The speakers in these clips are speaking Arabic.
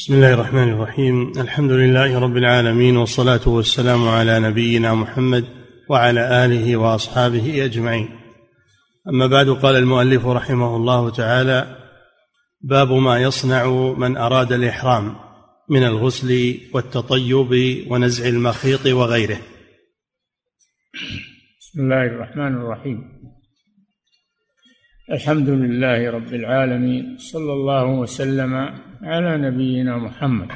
بسم الله الرحمن الرحيم. الحمد لله رب العالمين والصلاة والسلام على نبينا محمد وعلى آله وأصحابه أجمعين. أما بعد قال المؤلف رحمه الله تعالى باب ما يصنع من أراد الإحرام من الغسل والتطيب ونزع المخيط وغيره. بسم الله الرحمن الرحيم. الحمد لله رب العالمين صلى الله وسلم على نبينا محمد.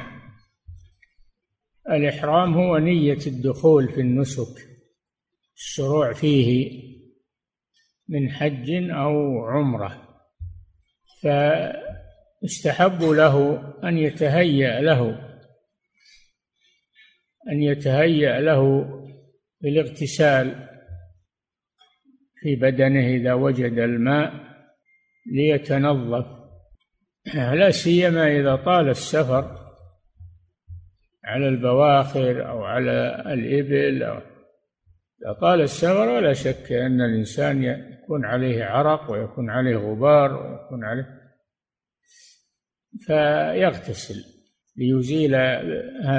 الإحرام هو نية الدخول في النسك الشروع فيه من حج أو عمرة. فيستحب له أن يتهيأ له أن يتهيأ له بالاغتسال في بدنه إذا وجد الماء. ليتنظف. لا سيما إذا طال السفر على البواخر أو على الإبل أو إذا طال السفر ولا شك أن الإنسان يكون عليه عرق ويكون عليه غبار ويكون عليه فيغتسل ليزيل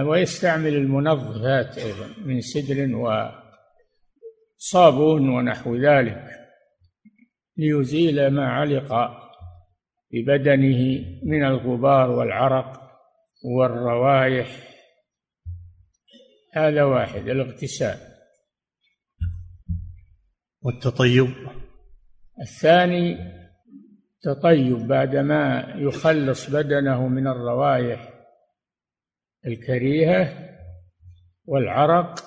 ويستعمل المنظفات أيضا من سدر وصابون ونحو ذلك. ليزيل ما علق ببدنه من الغبار والعرق والروائح. هذا واحد الاغتسال. والتطيب. الثاني تطيب بعدما يخلص بدنه من الروائح الكريهة والعرق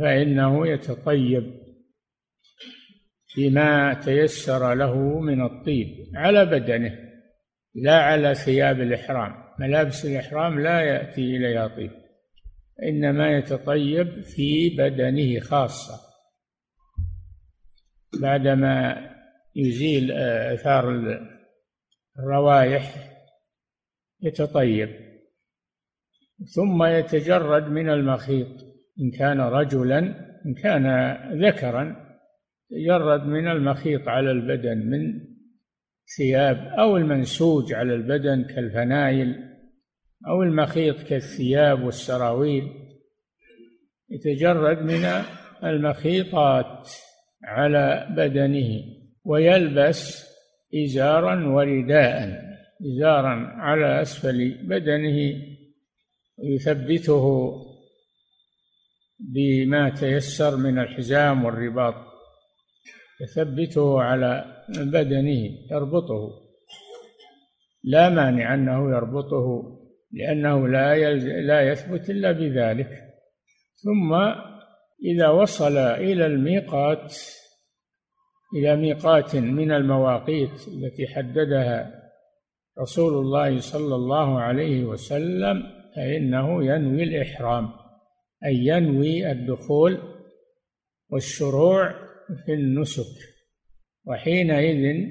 فإنه يتطيب. بما تيسر له من الطيب على بدنه لا على ثياب الإحرام. ملابس الإحرام لا يأتي إليها طيب إنما يتطيب في بدنه خاصة. بعدما يزيل آثار الروائح يتطيب. ثم يتجرد من المخيط إن كان رجلا إن كان ذكرا. يجرد من المخيط على البدن من ثياب أو المنسوج على البدن كالفنايل أو المخيط كالثياب والسراويل. يتجرد من المخيطات على بدنه ويلبس إزارا ورداء إزارا على أسفل بدنه. يثبته بما تيسر من الحزام والرباط. يثبته على بدنه يربطه. لا مانع أنه يربطه لأنه لا لا يثبت إلا بذلك. ثم إذا وصل إلى الميقات إلى ميقات من المواقيت التي حددها رسول الله صلى الله عليه وسلم فإنه ينوي الإحرام أي ينوي الدخول والشروع في النسك وحينئذ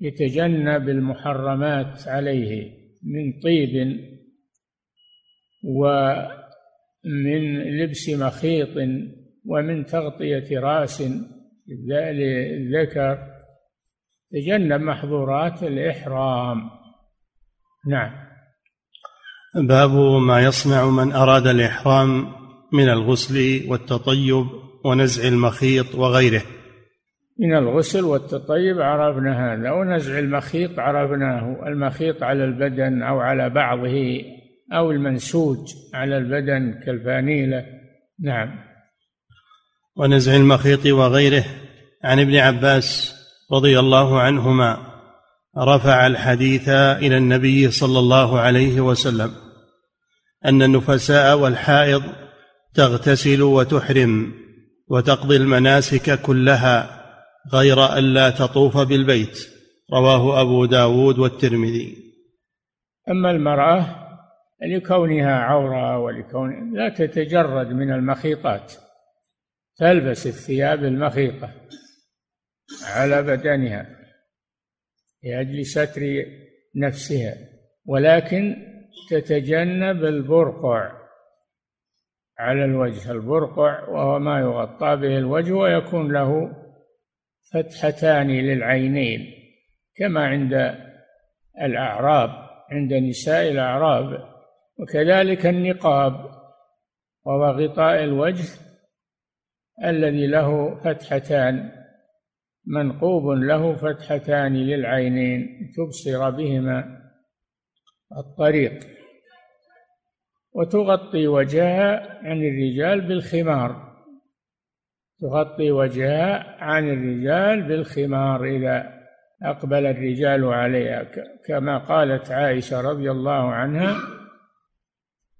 يتجنب المحرمات عليه من طيب ومن لبس مخيط ومن تغطية رأس للذكر تجنب محظورات الإحرام. نعم. باب ما يصنع من أراد الإحرام من الغسل والتطيب. ونزع المخيط وغيره. من الغسل والتطيب عرفنا هذا ونزع المخيط عرفناه المخيط على البدن أو على بعضه أو المنسوج على البدن كالفانيلة. نعم. ونزع المخيط وغيره. عن ابن عباس رضي الله عنهما رفع الحديث إلى النبي صلى الله عليه وسلم أن النفساء والحائض تغتسل وتحرم. وتقضي المناسك كلها غير ألا تطوف بالبيت. رواه أبو داود والترمذي. أما المرأة لكونها عورة ولكون لا تتجرد من المخيطات. تلبس الثياب المخيطة على بدنها لأجل ستر نفسها ولكن تتجنب البرقع. على الوجه البرقع وهو ما يغطى به الوجه ويكون له فتحتان للعينين كما عند الأعراب عند نساء الأعراب وكذلك النقاب وهو غطاء الوجه الذي له فتحتان منقوب له فتحتان للعينين تبصر بهما الطريق. وتغطي وجهها عن الرجال بالخمار. تغطي وجهها عن الرجال بالخمار. إذا أقبل الرجال عليها كما قالت عائشة رضي الله عنها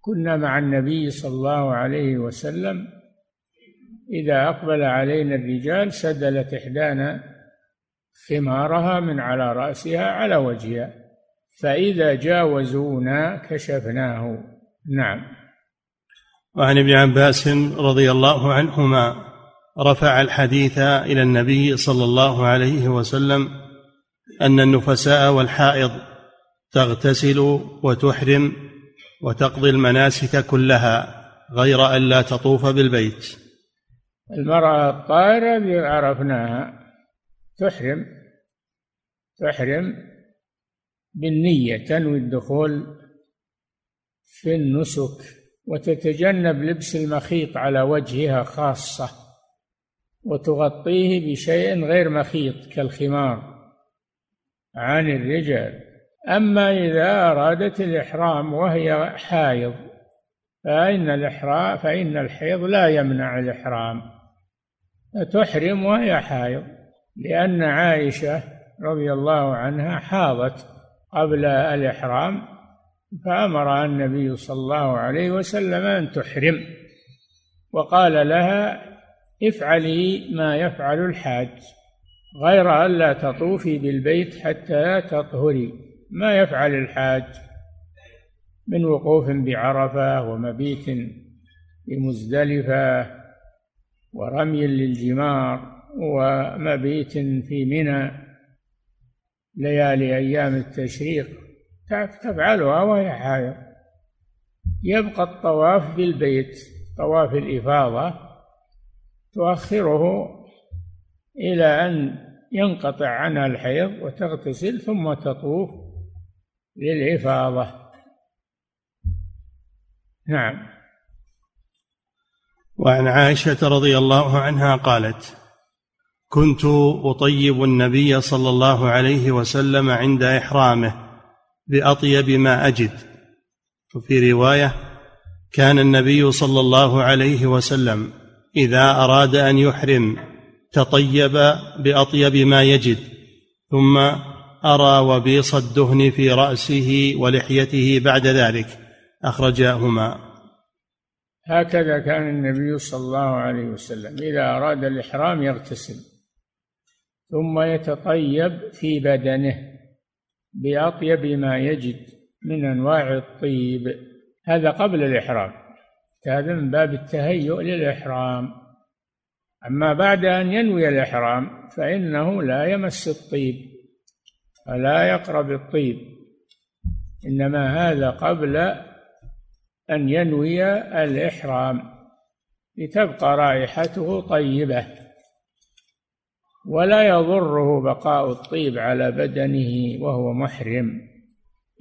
كنا مع النبي صلى الله عليه وسلم إذا أقبل علينا الرجال سدلت إحدانا خمارها من على رأسها على وجهها فإذا جاوزونا كشفناه. نعم. وعن ابن عباس رضي الله عنهما رفع الحديث إلى النبي صلى الله عليه وسلم أن النفساء والحائض تغتسل وتحرم وتقضي المناسك كلها غير أن لا تطوف بالبيت. المرأة الطاهرة اللي عرفناها تحرم تحرم بالنية تنوي الدخول في النسك وتتجنب لبس المخيط على وجهها خاصة وتغطيه بشيء غير مخيط كالخمار. عن الرجال أما إذا أرادت الإحرام وهي حائض فإن الإحرام فإن الحيض لا يمنع الإحرام. تحرم وهي حائض لأن عائشة رضي الله عنها حاضت قبل الإحرام فأمر النبي صلى الله عليه وسلم أن تحرم وقال لها افعلي ما يفعل الحاج غير ألا تطوفي بالبيت حتى تطهري. ما يفعل الحاج؟ من وقوف بعرفة ومبيت بمزدلفة ورمي للجمار ومبيت في منى ليالي أيام التشريق. تفعلها وهي حائض. يبقى الطواف بالبيت طواف الإفاضة تؤخره إلى أن ينقطع عنها الحيض وتغتسل ثم تطوف للإفاضة. نعم. وعن عائشة رضي الله عنها قالت كنت أطيب النبي صلى الله عليه وسلم عند إحرامه باطيب ما أجد. وفي رواية كان النبي صلى الله عليه وسلم إذا أراد أن يحرم تطيب بأطيب ما يجد ثم أرى وبيص الدهن في رأسه ولحيته بعد ذلك أخرجاهما. هكذا كان النبي صلى الله عليه وسلم إذا أراد الإحرام يغتسل ثم يتطيب في بدنه. بأطيب ما يجد من أنواع الطيب. هذا قبل الإحرام. هذا من باب التهيؤ للإحرام. أما بعد أن ينوي الإحرام فإنه لا يمس الطيب فلا يقرب الطيب. إنما هذا قبل أن ينوي الإحرام لتبقى رائحته طيبة. ولا يضره بقاء الطيب على بدنه وهو محرم.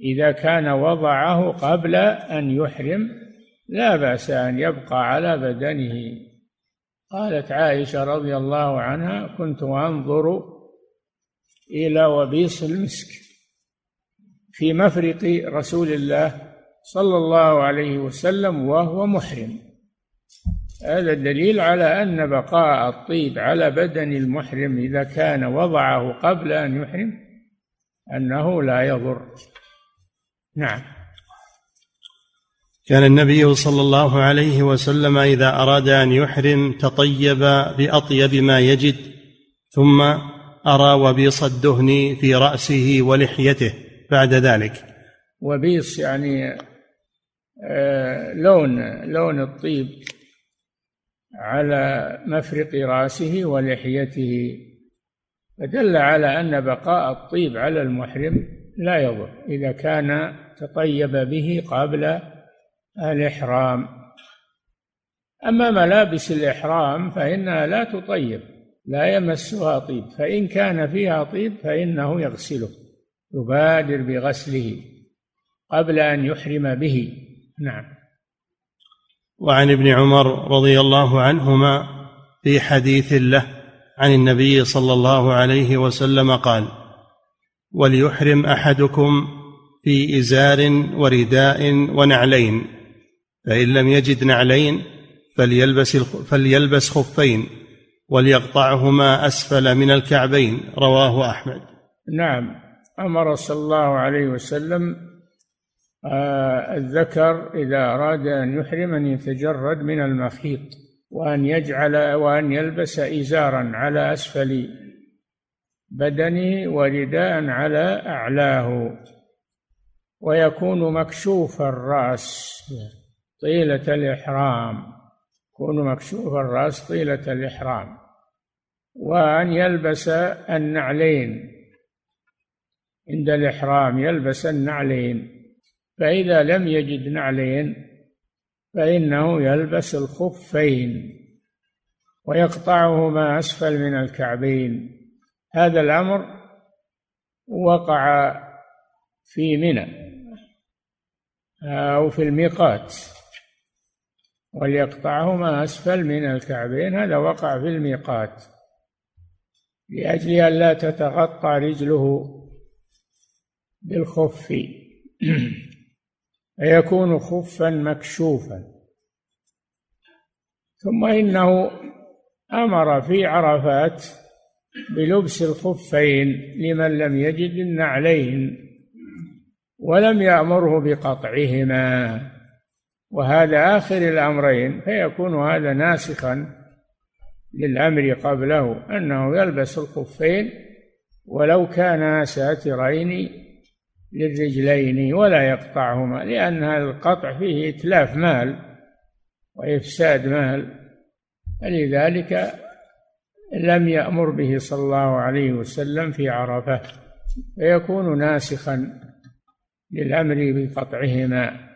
إذا كان وضعه قبل أن يحرم لا بأس أن يبقى على بدنه. قالت عائشة رضي الله عنها كنت أنظر إلى وبيص المسك في مفرق رسول الله صلى الله عليه وسلم وهو محرم. هذا دليل على أن بقاء الطيب على بدن المحرم إذا كان وضعه قبل أن يحرم أنه لا يضر. نعم. كان النبي صلى الله عليه وسلم إذا أراد أن يحرم تطيب بأطيب ما يجد ثم أرى وبيص الدهن في رأسه ولحيته بعد ذلك. وبيص يعني آه، لون لون الطيب. على مفرق رأسه ولحيته فدل على أن بقاء الطيب على المحرم لا يضر إذا كان تطيب به قبل الإحرام. أما ملابس الإحرام فإنها لا تطيب لا يمسها طيب فإن كان فيها طيب فإنه يغسله يبادر بغسله قبل أن يحرم به. نعم. وعن ابن عمر رضي الله عنهما في حديث له عن النبي صلى الله عليه وسلم قال وليحرم أحدكم في إزار ورداء ونعلين فإن لم يجد نعلين فليلبس فليلبس خفين وليقطعهما أسفل من الكعبين. رواه أحمد. نعم أمر صلى الله عليه وسلم الذكر إذا أراد أن يحرم أن يتجرد من المخيط وأن يجعل وأن يلبس إزارا على أسفل بدنه ورداء على أعلاه ويكون مكشوف الرأس طيلة الإحرام يكون مكشوف الرأس طيلة الإحرام وأن يلبس النعلين عند الإحرام يلبس النعلين. فإذا لم يجد نعلين فإنه يلبس الخفين ويقطعهما أسفل من الكعبين. هذا الأمر وقع في منى أو في الميقات وليقطعهما أسفل من الكعبين. هذا وقع في الميقات لأجل أن لا تتغطى رجله بالخف. فيكون خفا مكشوفا. ثم إنه أمر في عرفات بلبس الخفين لمن لم يجد النعلين ولم يأمره بقطعهما. وهذا آخر الأمرين فيكون هذا ناسخا للأمر قبله أنه يلبس الخفين ولو كانا ساترين للرجلين ولا يقطعهما لأن هذا القطع فيه إتلاف مال وإفساد مال. فلذلك لم يأمر به صلى الله عليه وسلم في عرفة فيكون ناسخا للأمر بقطعهما.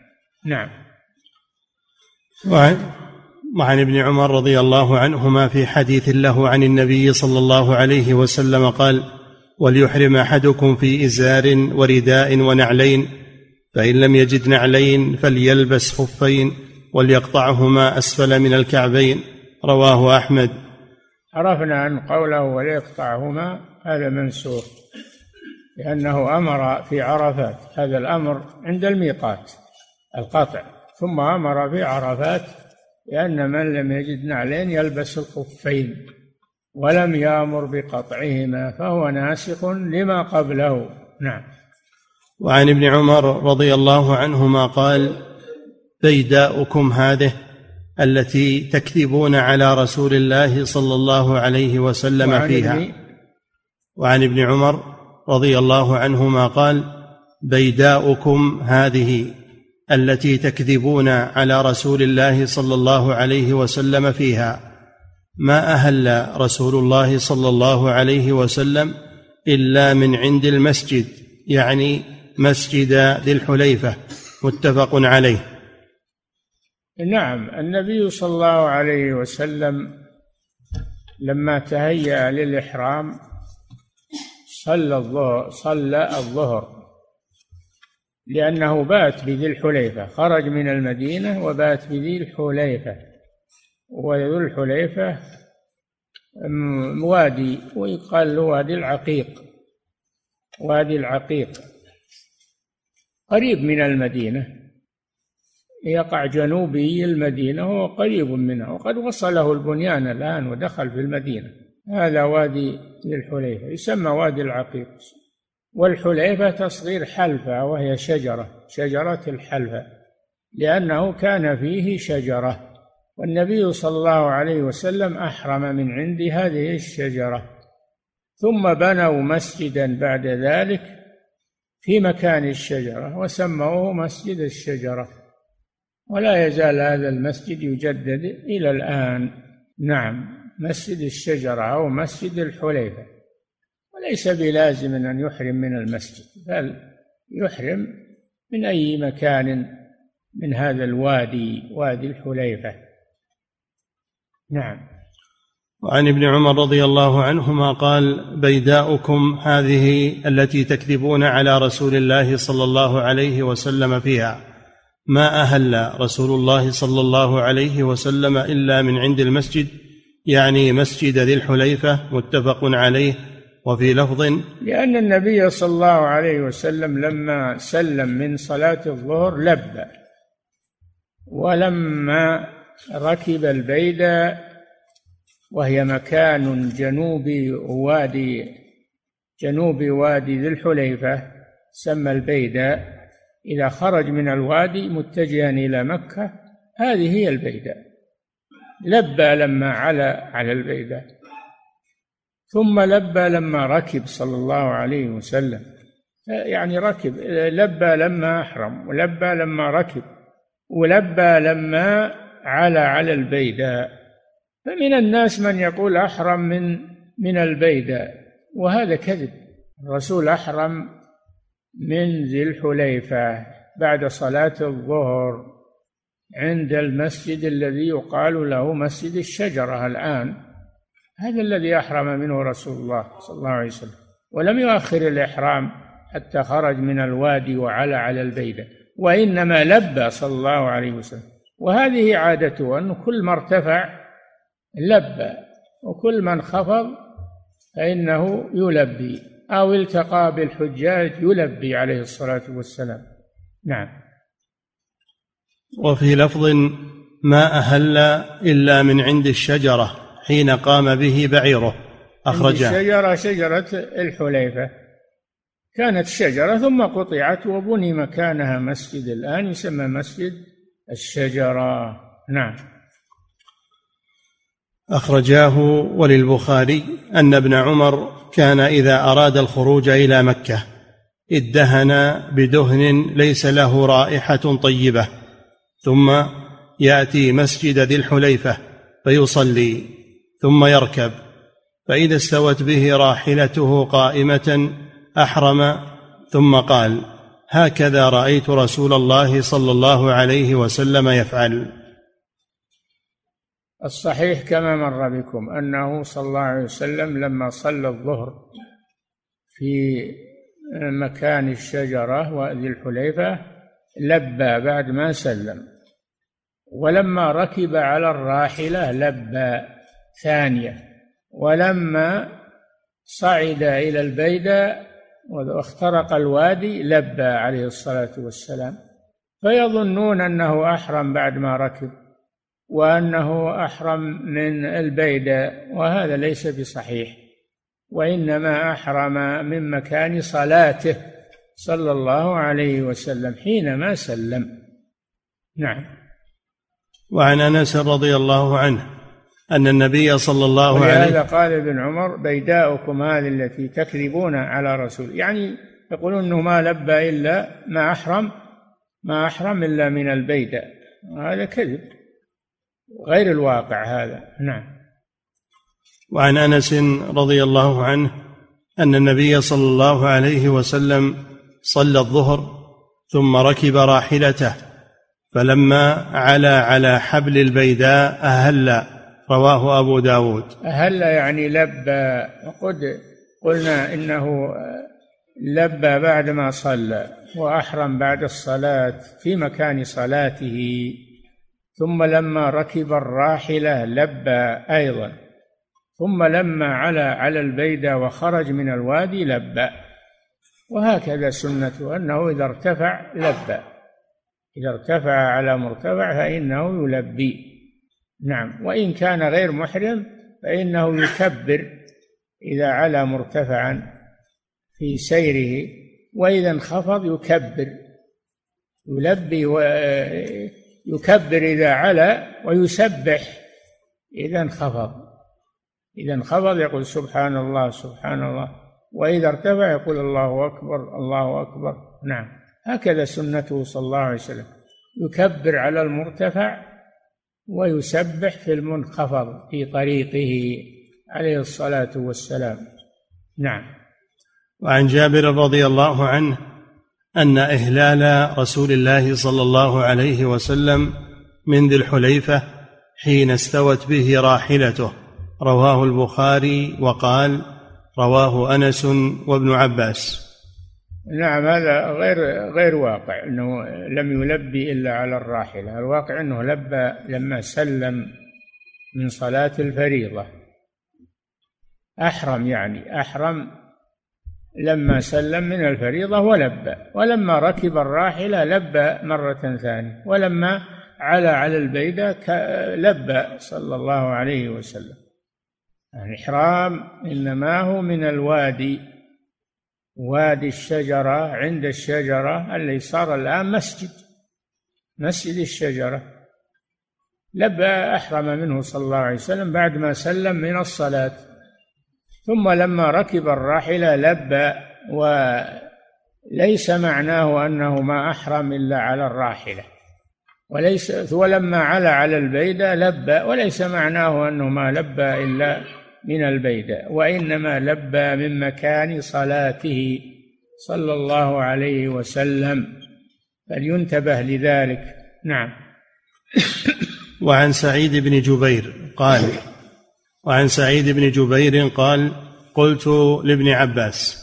نعم. وعن وعن ابن عمر رضي الله عنهما في حديث له عن النبي صلى الله عليه وسلم قال وليحرم أحدكم في إزار ورداء ونعلين فإن لم يجد نعلين فليلبس خفين وليقطعهما أسفل من الكعبين رواه أحمد. عرفنا أن قوله وليقطعهما هذا منسوخ لأنه أمر في عرفات هذا الأمر عند الميقات القطع ثم أمر في عرفات لأن من لم يجد نعلين يلبس الخفين. ولم يامر بقطعهما فهو ناسخ لما قبله. نعم. وعن ابن عمر رضي الله عنهما قال بيداؤكم هذه التي تكذبون على رسول الله صلى الله عليه وسلم وعن فيها. ابن وعن ابن عمر رضي الله عنهما قال بيداؤكم هذه التي تكذبون على رسول الله صلى الله عليه وسلم فيها. ما أهل رسول الله صلى الله عليه وسلم إلا من عند المسجد يعني مسجد ذي الحليفة متفق عليه. نعم النبي صلى الله عليه وسلم لما تهيأ للإحرام صلى الظهر صلى الظهر لأنه بات بذي الحليفة خرج من المدينة وبات بذي الحليفة. وذو الحليفة وادي ويقال له وادي العقيق وادي العقيق. قريب من المدينة يقع جنوبي المدينة وهو قريب منها وقد وصله البنيان الآن ودخل في المدينة. هذا وادي الحليفة يسمى وادي العقيق. والحليفة تصغير حلفة وهي شجرة شجرة الحلفة لأنه كان فيه شجرة. والنبي صلى الله عليه وسلم أحرم من عند هذه الشجرة. ثم بنوا مسجدا بعد ذلك في مكان الشجرة وسموه مسجد الشجرة. ولا يزال هذا المسجد يجدد إلى الآن. نعم مسجد الشجرة أو مسجد الحليفة. وليس بلازم أن يحرم من المسجد بل يحرم من أي مكان من هذا الوادي وادي الحليفة. نعم. وعن ابن عمر رضي الله عنهما قال بيداؤكم هذه التي تكذبون على رسول الله صلى الله عليه وسلم فيها. ما أهل رسول الله صلى الله عليه وسلم إلا من عند المسجد يعني مسجد ذي الحليفة متفق عليه وفي لفظ لأن النبي صلى الله عليه وسلم لما سلم من صلاة الظهر لبى ولما ركب البيدة وهي مكان جنوب وادي جنوب وادي ذي الحليفة سمى البيدة إذا خرج من الوادي متجها إلى مكة هذه هي البيدة لبى لما على على البيدة ثم لبى لما ركب صلى الله عليه وسلم. يعني ركب لبى لما أحرم ولبى لما ركب ولبى لما على على البيداء. فمن الناس من يقول أحرم من من البيداء وهذا كذب. الرسول أحرم من ذي الحليفة بعد صلاة الظهر عند المسجد الذي يقال له مسجد الشجرة الآن. هذا الذي أحرم منه رسول الله صلى الله عليه وسلم ولم يؤخر الإحرام حتى خرج من الوادي وعلى على البيدة وإنما لبى صلى الله عليه وسلم. وهذه عادته أنه كل ما ارتفع لبى وكل ما انخفض فإنه يلبي أو التقى بالحجاج يلبي عليه الصلاة والسلام. نعم. وفي لفظ ما أهل إلا من عند الشجرة حين قام به بعيره أخرجه. الشجرة شجرة الحليفة. كانت شجرة ثم قطعت وبني مكانها مسجد الآن يسمى مسجد الشجرة. نعم. أخرجاه وللبخاري أن ابن عمر كان إذا أراد الخروج إلى مكة ادهن بدهن ليس له رائحة طيبة. ثم يأتي مسجد ذي الحليفة فيصلي ثم يركب. فإذا استوت به راحلته قائمة أحرم ثم قال هكذا رأيت رسول الله صلى الله عليه وسلم يفعل. الصحيح كما مر بكم أنه صلى الله عليه وسلم لما صلى الظهر في مكان الشجرة وذي الحليفة لبى بعد ما سلم ولما ركب على الراحلة لبى ثانية ولما صعد إلى البيداء واخترق الوادي لبى عليه الصلاة والسلام. فيظنون أنه أحرم بعد ما ركب وأنه أحرم من البيداء وهذا ليس بصحيح. وإنما أحرم من مكان صلاته صلى الله عليه وسلم حينما سلم. نعم. وعن أنس رضي الله عنه أن النبي صلى الله عليه وسلم قال ابن عمر بيداؤكم هذه التي تكذبون على رسول يعني يقولون أنه ما لبى إلا ما أحرم ما أحرم إلا من البيداء هذا كذب. غير الواقع هذا. نعم. وعن أنس رضي الله عنه أن النبي صلى الله عليه وسلم صلى الظهر ثم ركب راحلته فلما علا على حبل البيداء أهل رواه أبو داود. هل يعني لبى وقد قلنا إنه لبى بعدما صلى وأحرم بعد الصلاة في مكان صلاته ثم لما ركب الراحلة لبى أيضا ثم لما علا على البيدة وخرج من الوادي لبى وهكذا سنته أنه إذا ارتفع لبى إذا ارتفع على مرتفع فإنه يلبي. نعم. وإن كان غير محرم فإنه يكبر إذا علا مرتفعا في سيره وإذا انخفض يكبر يلبي ويكبر إذا علا ويسبح إذا انخفض. إذا انخفض يقول سبحان الله سبحان الله. وإذا ارتفع يقول الله أكبر الله أكبر. نعم. هكذا سنته صلى الله عليه وسلم. يكبر على المرتفع ويسبح في المنخفض في طريقه عليه الصلاة والسلام. نعم. وعن جابر رضي الله عنه أن إهلال رسول الله صلى الله عليه وسلم من ذي الحليفة حين استوت به راحلته. رواه البخاري وقال رواه أنس وابن عباس. نعم هذا غير غير واقع إنه لم يلبي إلا على الراحلة. الواقع إنه لبى لما سلم من صلاة الفريضة. أحرم يعني أحرم لما سلم من الفريضة ولبى ولما ركب الراحلة لبى مرة ثانية. ولما علا على البيدة لبى صلى الله عليه وسلم. الإحرام إنما هو من الوادي. وادي الشجرة عند الشجرة اللي صار الآن مسجد. مسجد الشجرة. لبى أحرم منه صلى الله عليه وسلم بعد ما سلم من الصلاة. ثم لما ركب الراحلة لبى وليس معناه أنه ما أحرم إلا على الراحلة. وليس ولما علا على البيدة لبى وليس معناه أنه ما لبى إلا من البيدة وإنما لبى من مكان صلاته صلى الله عليه وسلم. فلينتبه لذلك. نعم. وعن سعيد بن جبير قال وعن سعيد بن جبير قال قلت لابن عباس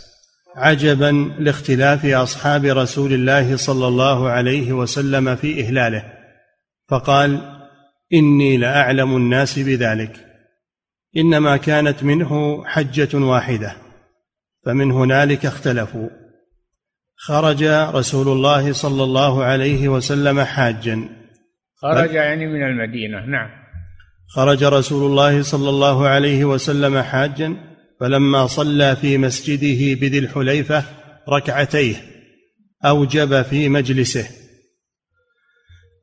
عجبا لاختلاف أصحاب رسول الله صلى الله عليه وسلم في إهلاله فقال إني لأعلم الناس بذلك. إنما كانت منه حجة واحدة فمن هنالك اختلفوا. خرج رسول الله صلى الله عليه وسلم حاجا. خرج يعني من المدينة نعم. خرج رسول الله صلى الله عليه وسلم حاجا فلما صلى في مسجده بذي الحليفة ركعتيه أوجب في مجلسه.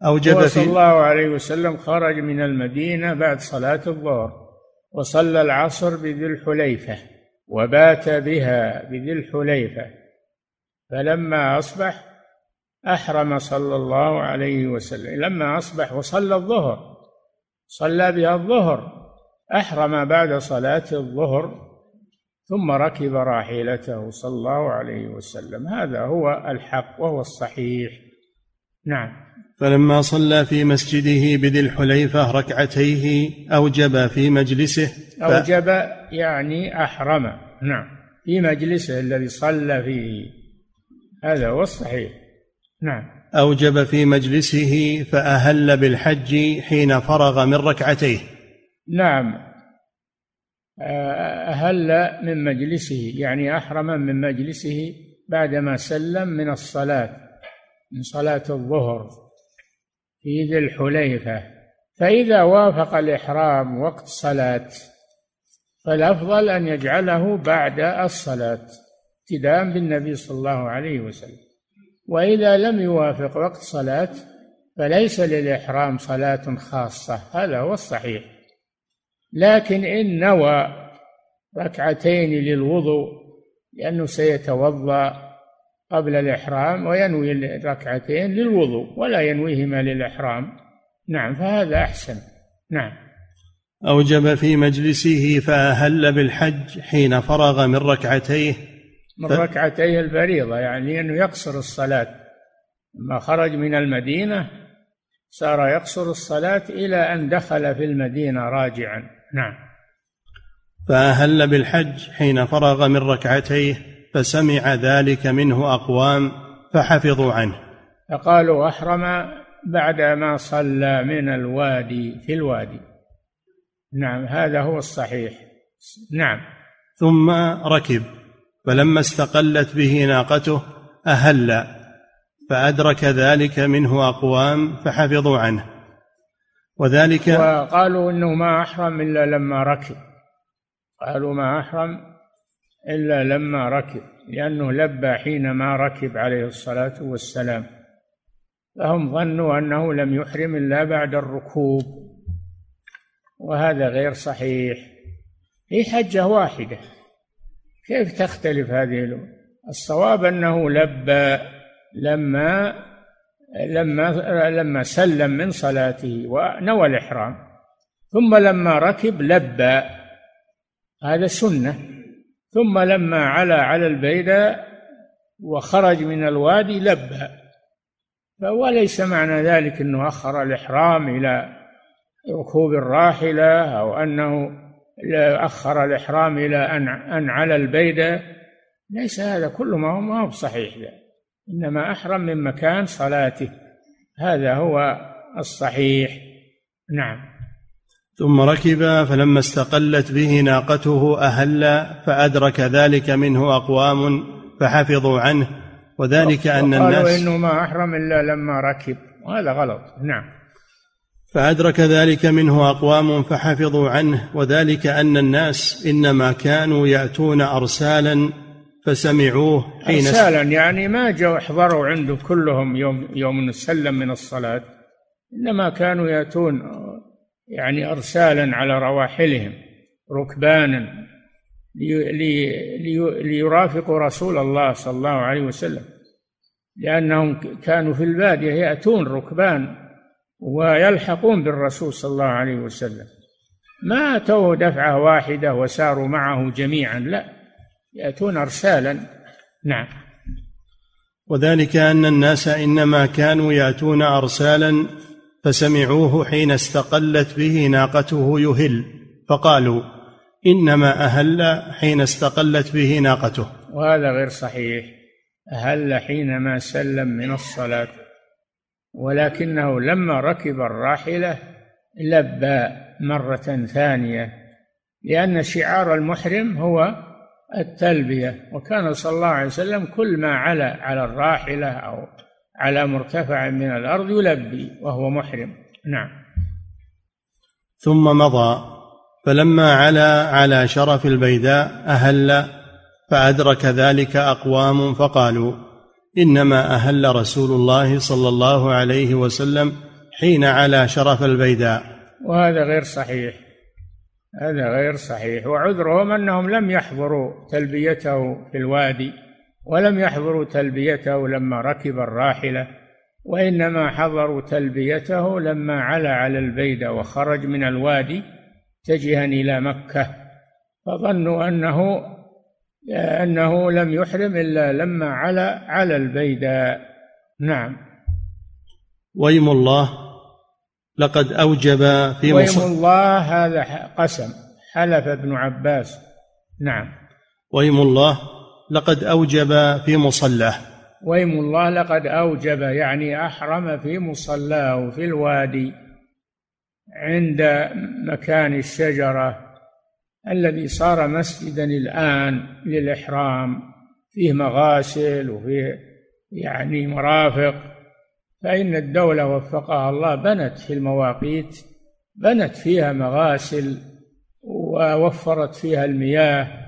أوجب صلى الله عليه وسلم خرج من المدينة بعد صلاة الظهر. وصلى العصر بذي الحليفة وبات بها بذي الحليفة فلما أصبح أحرم صلى الله عليه وسلم. لما أصبح وصلى الظهر صلى بها الظهر أحرم بعد صلاة الظهر ثم ركب راحلته صلى الله عليه وسلم. هذا هو الحق وهو الصحيح. نعم. فلما صلى في مسجده بذي الحليفة ركعتيه أوجب في مجلسه ف... أوجب يعني أحرم. نعم. في مجلسه الذي صلى فيه. هذا هو الصحيح. نعم. أوجب في مجلسه فأهل بالحج حين فرغ من ركعتيه. نعم. أهل من مجلسه يعني أحرم من مجلسه بعدما سلم من الصلاة من صلاة الظهر. في ذي الحليفة. فإذا وافق الإحرام وقت صلاة فالأفضل أن يجعله بعد الصلاة ابتداء بالنبي صلى الله عليه وسلم. وإذا لم يوافق وقت صلاة فليس للإحرام صلاة خاصة. هذا هو الصحيح. لكن إن نوى ركعتين للوضوء لأنه سيتوضأ قبل الإحرام وينوي الركعتين للوضوء ولا ينويهما للإحرام. نعم فهذا أحسن. نعم. أوجب في مجلسه فأهل بالحج حين فرغ من ركعتيه. من ركعتي الفريضة يعني أنه يقصر الصلاة. لما خرج من المدينة صار يقصر الصلاة إلى أن دخل في المدينة راجعا. نعم. فأهل بالحج حين فرغ من ركعتيه. فسمع ذلك منه أقوام فحفظوا عنه. فقالوا أحرم بعدما صلى من الوادي في الوادي. نعم هذا هو الصحيح. نعم. ثم ركب فلما استقلت به ناقته أهل فأدرك ذلك منه أقوام فحفظوا عنه. وذلك وقالوا إنه ما أحرم إلا لما ركب. قالوا ما أحرم إلا لما ركب لأنه لبى حينما ركب عليه الصلاة والسلام. فهم ظنوا أنه لم يحرم إلا بعد الركوب وهذا غير صحيح. هي حجة واحدة كيف تختلف هذه الصواب أنه لبى لما لما لما سلم من صلاته ونوى الإحرام ثم لما ركب لبى هذا سنة. ثم لما علا على البيداء وخرج من الوادي لبى وليس معنى ذلك إنه أخر الإحرام إلى ركوب الراحلة أو أنه أخر الإحرام إلى أن أن على البيدة. ليس هذا كله ما هو ما هو بصحيح ذا. إنما أحرم من مكان صلاته. هذا هو الصحيح. نعم. ثم ركب فلما استقلت به ناقته أهل فأدرك ذلك منه أقوام فحفظوا عنه. وذلك أن الناس قالوا إنه ما أحرم إلا لما ركب. وهذا غلط. نعم. فأدرك ذلك منه أقوام فحفظوا عنه. وذلك أن الناس إنما كانوا يأتون أرسالا فسمعوه حين أرسالا يعني ما جاءوا احضروا عنده كلهم يوم يوم سلم من الصلاة. إنما كانوا يأتون يعني أرسالا على رواحلهم ركبانا لي لي ليرافقوا رسول الله صلى الله عليه وسلم. لأنهم كانوا في البادية يأتون ركبان ويلحقون بالرسول صلى الله عليه وسلم. ما أتوه دفعة واحدة وساروا معه جميعا لا يأتون أرسالا. نعم. وذلك أن الناس إنما كانوا يأتون أرسالا فسمعوه حين استقلت به ناقته يهل فقالوا إنما أهل حين استقلت به ناقته. وهذا غير صحيح. أهل حينما سلم من الصلاة ولكنه لما ركب الراحلة لبى مرة ثانية لأن شعار المحرم هو التلبية. وكان صلى الله عليه وسلم كل ما علا على الراحلة أو على مرتفع من الأرض يلبي وهو محرم. نعم. ثم مضى فلما علا على شرف البيداء أهل فأدرك ذلك أقوام فقالوا إنما أهل رسول الله صلى الله عليه وسلم حين علا شرف البيداء. وهذا غير صحيح. هذا غير صحيح. وعذرهم أنهم لم يحضروا تلبيته في الوادي. ولم يحضروا تلبيته لما ركب الراحلة وإنما حضروا تلبيته لما علا على البيدة وخرج من الوادي متجها إلى مكة. فظنوا أنه أنه لم يحرم إلا لما علا على البيداء نعم. ويم الله لقد أوجب في ويم الله هذا قسم حلف ابن عباس. نعم. ويم الله لقد أوجب في مصلاه. ويم الله لقد أوجب يعني أحرم في مصلاه في الوادي عند مكان الشجرة الذي صار مسجدا الآن للإحرام فيه مغاسل وفيه يعني مرافق. فإن الدولة وفقها الله بنت في المواقيت بنت فيها مغاسل ووفرت فيها المياه.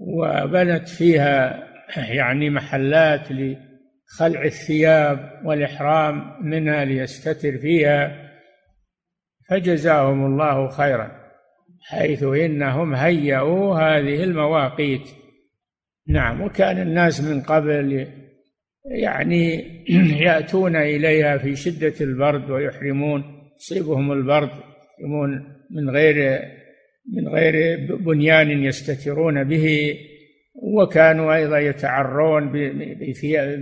وبنت فيها يعني محلات لخلع الثياب والإحرام منها ليستتر فيها فجزاهم الله خيرا حيث إنهم هيئوا هذه المواقيت. نعم وكان الناس من قبل يعني يأتون إليها في شدة البرد ويحرمون يصيبهم البرد يحرمون من غير من غير بنيان يستترون به وكانوا أيضا يتعرون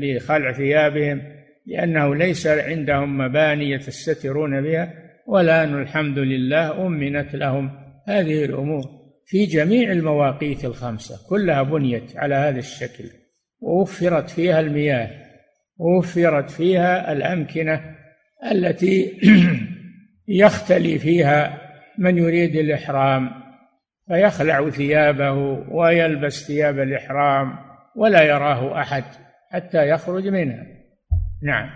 بخلع ثيابهم لأنه ليس عندهم مباني يستترون بها والآن الحمد لله أمنت لهم هذه الأمور. في جميع المواقيت الخمسة كلها بنيت على هذا الشكل ووفرت فيها المياه ووفرت فيها الأمكنة التي يختلي فيها من يريد الإحرام فيخلع ثيابه ويلبس ثياب الإحرام ولا يراه أحد حتى يخرج منها. نعم.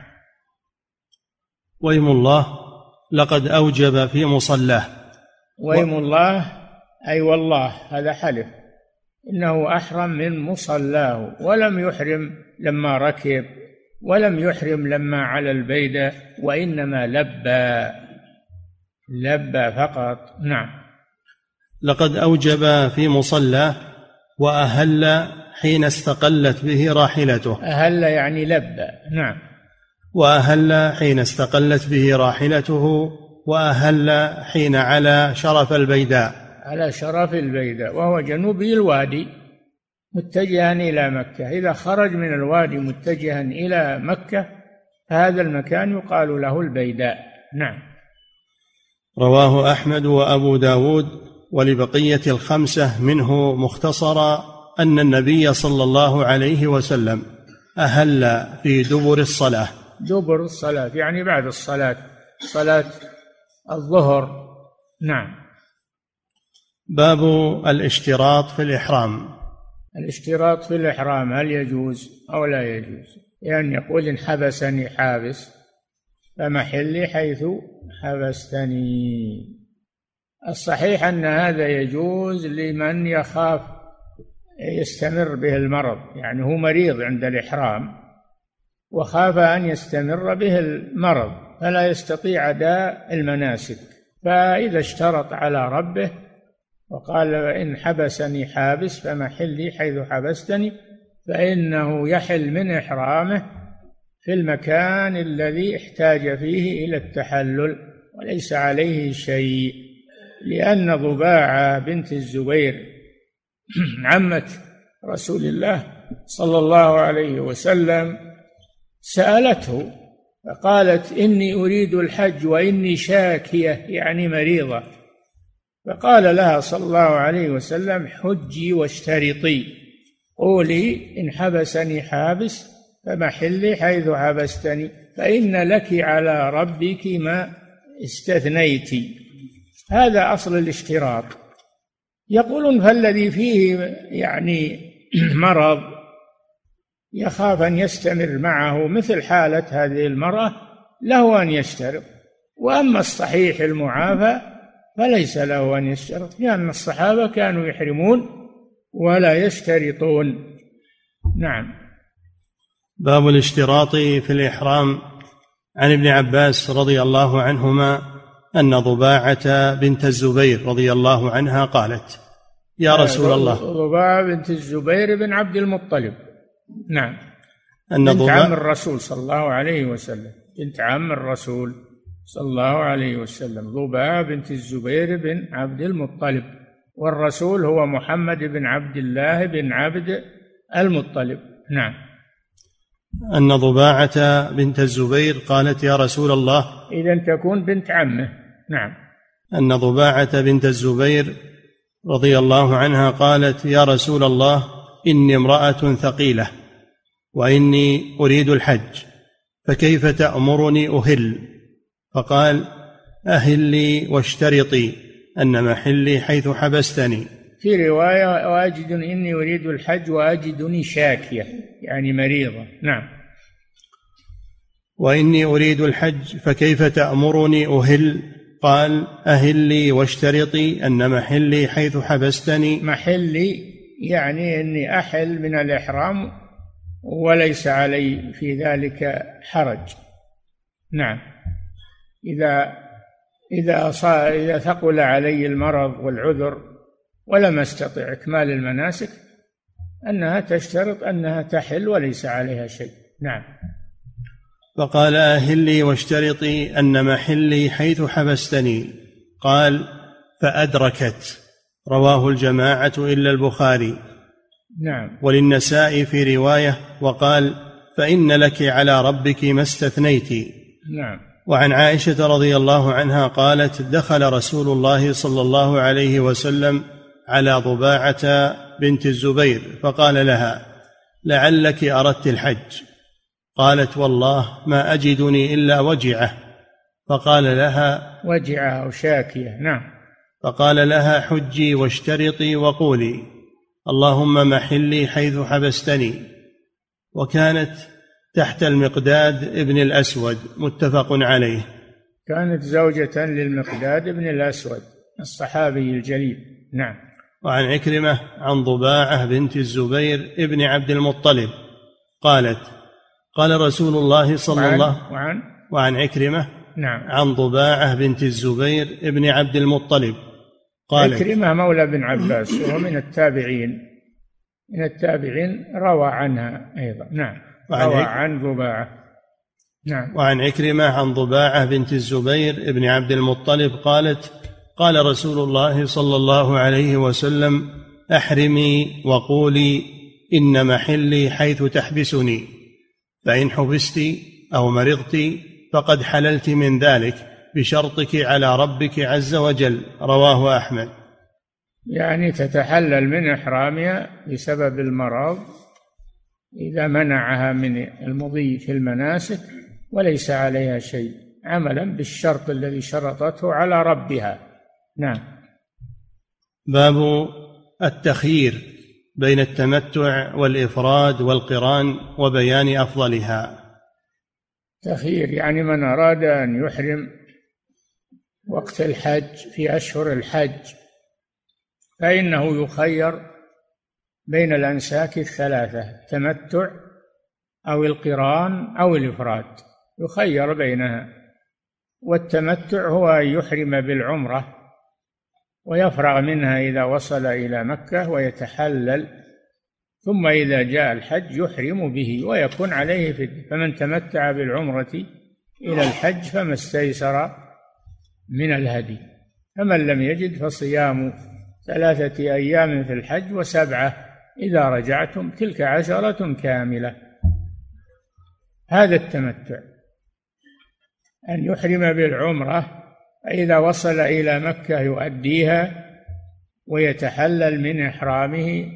ويم الله لقد أوجب في مصلاه. ويم الله أي والله هذا حلف. إنه أحرم من مصلاه ولم يحرم لما ركب ولم يحرم لما على البيدة وإنما لبى. لبى فقط. نعم. لقد أوجب في مصلاه وأهل حين استقلت به راحلته. أهل يعني لبى نعم. وأهل حين استقلت به راحلته وأهل حين على شرف البيداء. على شرف البيداء. وهو جنوبي الوادي متجها إلى مكة. إذا خرج من الوادي متجها إلى مكة فهذا المكان يقال له البيداء. نعم. رواه أحمد وأبو داود ولبقية الخمسة منه مختصرا أن النبي صلى الله عليه وسلم أهل في دبر الصلاة. دبر الصلاة يعني بعد الصلاة. صلاة الظهر. نعم. باب الاشتراط في الإحرام. الاشتراط في الإحرام هل يجوز أو لا يجوز؟ يعني يقول إن حبسني حابس. فمحلي حيث حبستني. الصحيح أن هذا يجوز لمن يخاف يستمر به المرض يعني هو مريض عند الإحرام وخاف أن يستمر به المرض فلا يستطيع أداء المناسك. فإذا اشترط على ربه وقال إن حبسني حابس فمحلي حيث حبستني فإنه يحل من إحرامه في المكان الذي احتاج فيه إلى التحلل وليس عليه شيء لأن ضباعة بنت الزبير عمة رسول الله صلى الله عليه وسلم سألته فقالت إني أريد الحج وإني شاكية يعني مريضة. فقال لها صلى الله عليه وسلم حجي واشترطي قولي إن حبسني حابس فمحلي حيث حبستني فإن لك على ربك ما استثنيت. هذا أصل الاشتراط. يقولون فالذي فيه يعني مرض يخاف أن يستمر معه مثل حالة هذه المرأة له أن يشترط. وأما الصحيح المعافى فليس له أن يشترط لأن الصحابة كانوا يحرمون ولا يشترطون. نعم. باب الاشتراط في الإحرام. عن ابن عباس رضي الله عنهما أن ضباعة بنت الزبير رضي الله عنها قالت يا رسول الله. ضباعة بنت الزبير بن عبد المطلب. نعم. أن بنت عم الرسول صلى الله عليه وسلم. بنت عم الرسول صلى الله عليه وسلم. ضباء بنت الزبير بن عبد المطلب. والرسول هو محمد بن عبد الله بن عبد المطلب. نعم. أن ضباعة بنت الزبير قالت يا رسول الله إذا تكون بنت عمه. نعم. أن ضباعة بنت الزبير رضي الله عنها قالت يا رسول الله إني امرأة ثقيلة وإني أريد الحج فكيف تأمرني أهل؟ فقال أهلي واشترطي أن محلي حيث حبستني. في رواية وأجد إني أريد الحج وأجدني شاكية يعني مريضة. نعم. وإني أريد الحج فكيف تأمرني؟ أهل قال أهلي واشترطي أن محلي حيث حبستني. محلي يعني أني أحل من الإحرام وليس علي في ذلك حرج. نعم. إذا إذا إذا ثقل علي المرض والعذر ولم أستطع إكمال المناسك أنها تشترط أنها تحل وليس عليها شيء. نعم. فقال أهلي واشترطي أن محلي حيث حبستني. قال فأدركت. رواه الجماعة إلا البخاري. نعم. وللنساء في رواية وقال فإن لك على ربك ما استثنيت. نعم. وعن عائشة رضي الله عنها قالت دخل رسول الله صلى الله عليه وسلم على ضباعة بنت الزبير فقال لها لعلك أردت الحج. قالت والله ما أجدني إلا وجعة. فقال لها وجعة أو شاكية نعم. فقال لها حجي واشترطي وقولي اللهم محلي حيث حبستني. وكانت تحت المقداد ابن الأسود متفق عليه. كانت زوجة للمقداد ابن الأسود الصحابي الجليل نعم. وعن عكرمة عن ضباعة بنت الزبير ابن عبد المطلب قالت قال رسول الله صلى وعن الله وعن؟ وعن عكرمة نعم. عن ضباعة بنت الزبير ابن عبد المطلب قالت عكرمة مولى بن عباس وهو من التابعين. من التابعين روى عنها أيضا. نعم. روى عن ضباعة. نعم. وعن عكرمة عن ضباعة بنت الزبير بن عبد المطلب قالت قال رسول الله صلى الله عليه وسلم أحرمي وقولي إن محلي حيث تحبسني. فإن حبست أو مرضت فقد حللت من ذلك بشرطك على ربك عز وجل رواه أحمد. يعني تتحلل من إحرامها بسبب المرض إذا منعها من المضي في المناسك وليس عليها شيء عملا بالشرط الذي شرطته على ربها. نعم. باب التخيير بين التمتع والإفراد والقران وبيان أفضلها. تخيير يعني من أراد أن يحرم وقت الحج في أشهر الحج فإنه يخير بين الأنساك الثلاثة التمتع أو القران أو الإفراد. يخير بينها والتمتع هو أن يحرم بالعمرة ويفرغ منها إذا وصل إلى مكة ويتحلل ثم إذا جاء الحج يحرم به ويكون عليه فدية فمن تمتع بالعمرة إلى الحج فما استيسر من الهدي. فمن لم يجد فصيام ثلاثة أيام في الحج وسبعة إذا رجعتم تلك عشرة كاملة. هذا التمتع. أن يحرم بالعمرة فإذا وصل إلى مكة يؤديها ويتحلل من إحرامه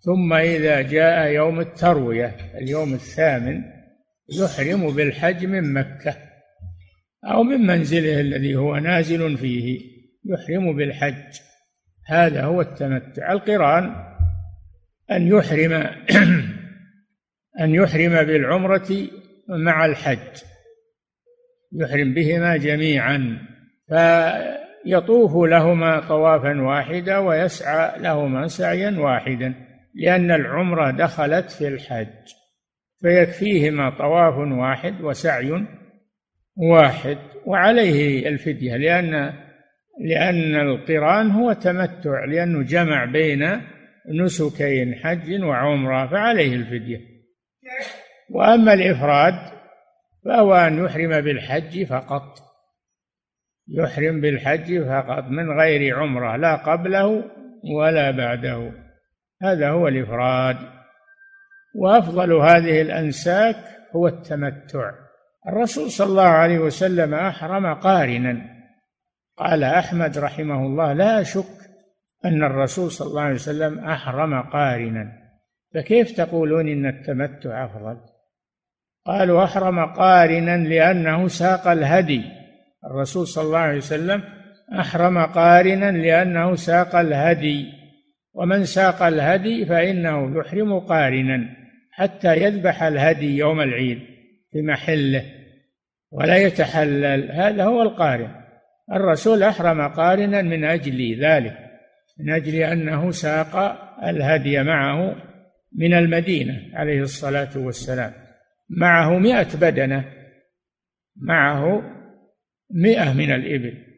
ثم إذا جاء يوم التروية اليوم الثامن يحرم بالحج من مكة أو من منزله الذي هو نازل فيه يحرم بالحج. هذا هو التمتع. القرآن أن يحرم أن يحرم بالعمرة مع الحج. يحرم بهما جميعا. فيطوف لهما طوافا واحدا ويسعى لهما سعيا واحدا لأن العمرة دخلت في الحج. فيكفيهما طواف واحد وسعي واحد وعليه الفدية لأن لأن القران هو تمتع لأنه جمع بين نسكين حج وعمرة فعليه الفدية. وأما الإفراد فهو أن يحرم بالحج فقط. يحرم بالحج فقط من غير عمرة لا قبله ولا بعده. هذا هو الإفراد. وأفضل هذه الأنساك هو التمتع. الرسول صلى الله عليه وسلم أحرم قارنا. قال أحمد رحمه الله لا أشك أن الرسول صلى الله عليه وسلم أحرم قارنا. فكيف تقولون إن التمتع أفضل؟ قالوا أحرم قارنا لأنه ساق الهدي. الرسول صلى الله عليه وسلم أحرم قارنا لأنه ساق الهدي. ومن ساق الهدي فإنه يحرم قارنا حتى يذبح الهدي يوم العيد في محله ولا يتحلل. هذا هو القارن. الرسول أحرم قارنا من أجل ذلك من أجل أنه ساق الهدي معه من المدينة عليه الصلاة والسلام معه مئة بدنة معه مئة من الإبل.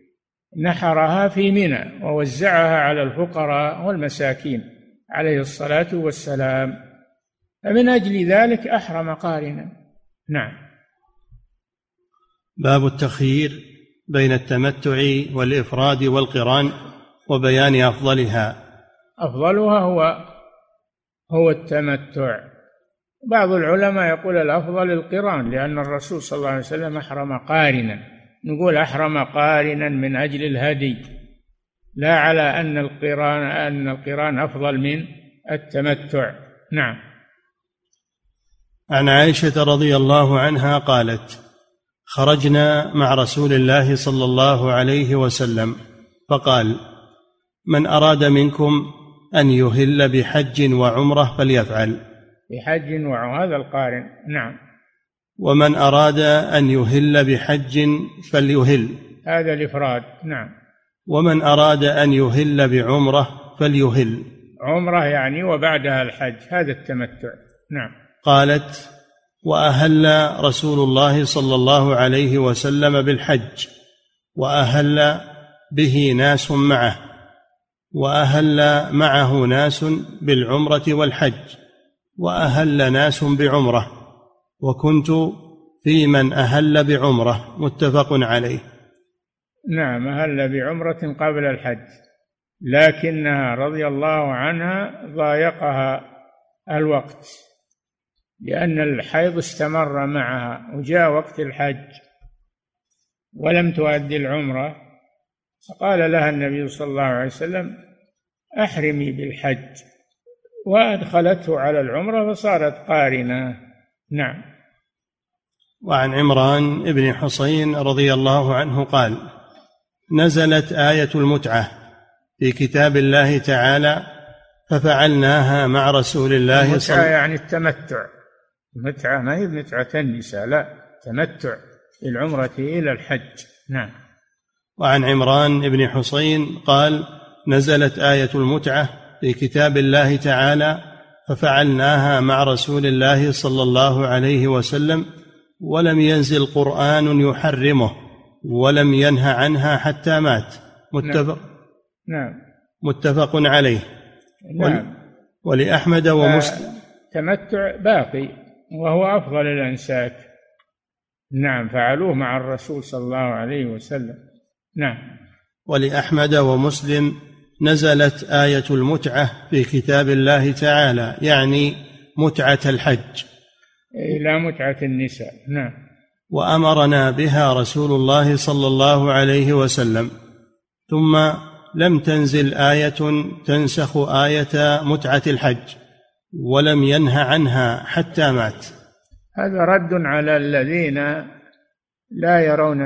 نحرها في منى ووزعها على الفقراء والمساكين عليه الصلاة والسلام. فمن أجل ذلك أحرم قارنا. نعم. باب التخيير بين التمتع والإفراد والقران وبيان أفضلها. أفضلها هو هو التمتع. بعض العلماء يقول الأفضل القران لأن الرسول صلى الله عليه وسلم أحرم قارنا. نقول أحرم قارنا من أجل الهدي. لا على أن القران أن القران أفضل من التمتع. نعم. عن عائشة رضي الله عنها قالت خرجنا مع رسول الله صلى الله عليه وسلم فقال من أراد منكم أن يهل بحج وعمرة فليفعل. بحج وعمرة هذا القارن. نعم. ومن أراد أن يهل بحج فليهل. هذا الإفراد نعم. ومن أراد أن يهل بعمرة فليهل. عمرة يعني وبعدها الحج هذا التمتع نعم. قالت وأهل رسول الله صلى الله عليه وسلم بالحج وأهل به ناس معه وأهل معه ناس بالعمرة والحج وأهل ناس بعمرة. وكنت في من أهل بعمرة متفق عليه. نعم أهل بعمرة قبل الحج لكنها رضي الله عنها ضايقها الوقت لأن الحيض استمر معها وجاء وقت الحج ولم تؤدي العمرة. فقال لها النبي صلى الله عليه وسلم أحرمي بالحج. وأدخلته على العمرة فصارت قارنة. نعم. وعن عمران بن حصين رضي الله عنه قال نزلت آية المتعة في كتاب الله تعالى ففعلناها مع رسول الله صلى الله عليه وسلم يعني التمتع. المتعة ما هي متعة النساء لا تمتع العمرة إلى الحج. نعم. وعن عمران بن حصين قال نزلت آية المتعة في كتاب الله تعالى ففعلناها مع رسول الله صلى الله عليه وسلم ولم ينزل قرآن يحرمه ولم ينه عنها حتى مات. متفق نعم, نعم. متفق عليه. نعم. ولأحمد ومسلم تمتع باقي وهو أفضل الأنساك. نعم فعلوه مع الرسول صلى الله عليه وسلم. نعم. ولأحمد ومسلم نزلت آية المتعة في كتاب الله تعالى يعني متعة الحج. إلى متعة النساء نعم. وأمرنا بها رسول الله صلى الله عليه وسلم. ثم لم تنزل آية تنسخ آية متعة الحج ولم ينه عنها حتى مات. هذا رد على الذين لا يرون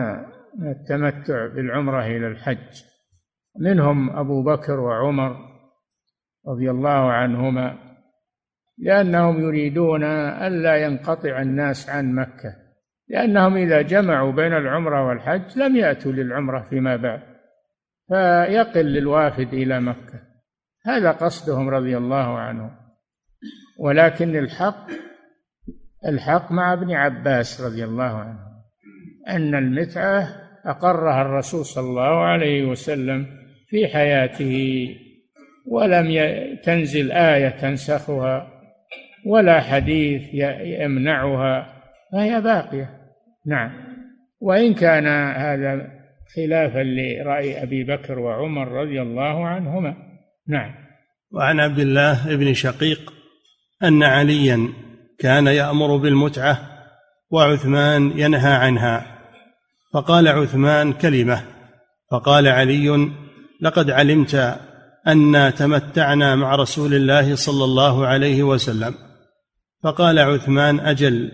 التمتع بالعمرة إلى الحج. منهم أبو بكر وعمر رضي الله عنهما لأنهم يريدون ألا ينقطع الناس عن مكة لأنهم إذا جمعوا بين العمرة والحج لم يأتوا للعمرة فيما بعد فيقل الوافد إلى مكة. هذا قصدهم رضي الله عنهم. ولكن الحق الحق مع ابن عباس رضي الله عنه أن المتعة أقرها الرسول صلى الله عليه وسلم في حياته ولم تنزل آية تنسخها ولا حديث يمنعها فهي باقية. نعم. وإن كان هذا خلافا لرأي أبي بكر وعمر رضي الله عنهما. نعم. وعن عبد الله بن شقيق أن عليا كان يأمر بالمتعة وعثمان ينهى عنها فقال عثمان كلمة فقال علي لقد علمت انا تمتعنا مع رسول الله صلى الله عليه وسلم. فقال عثمان أجل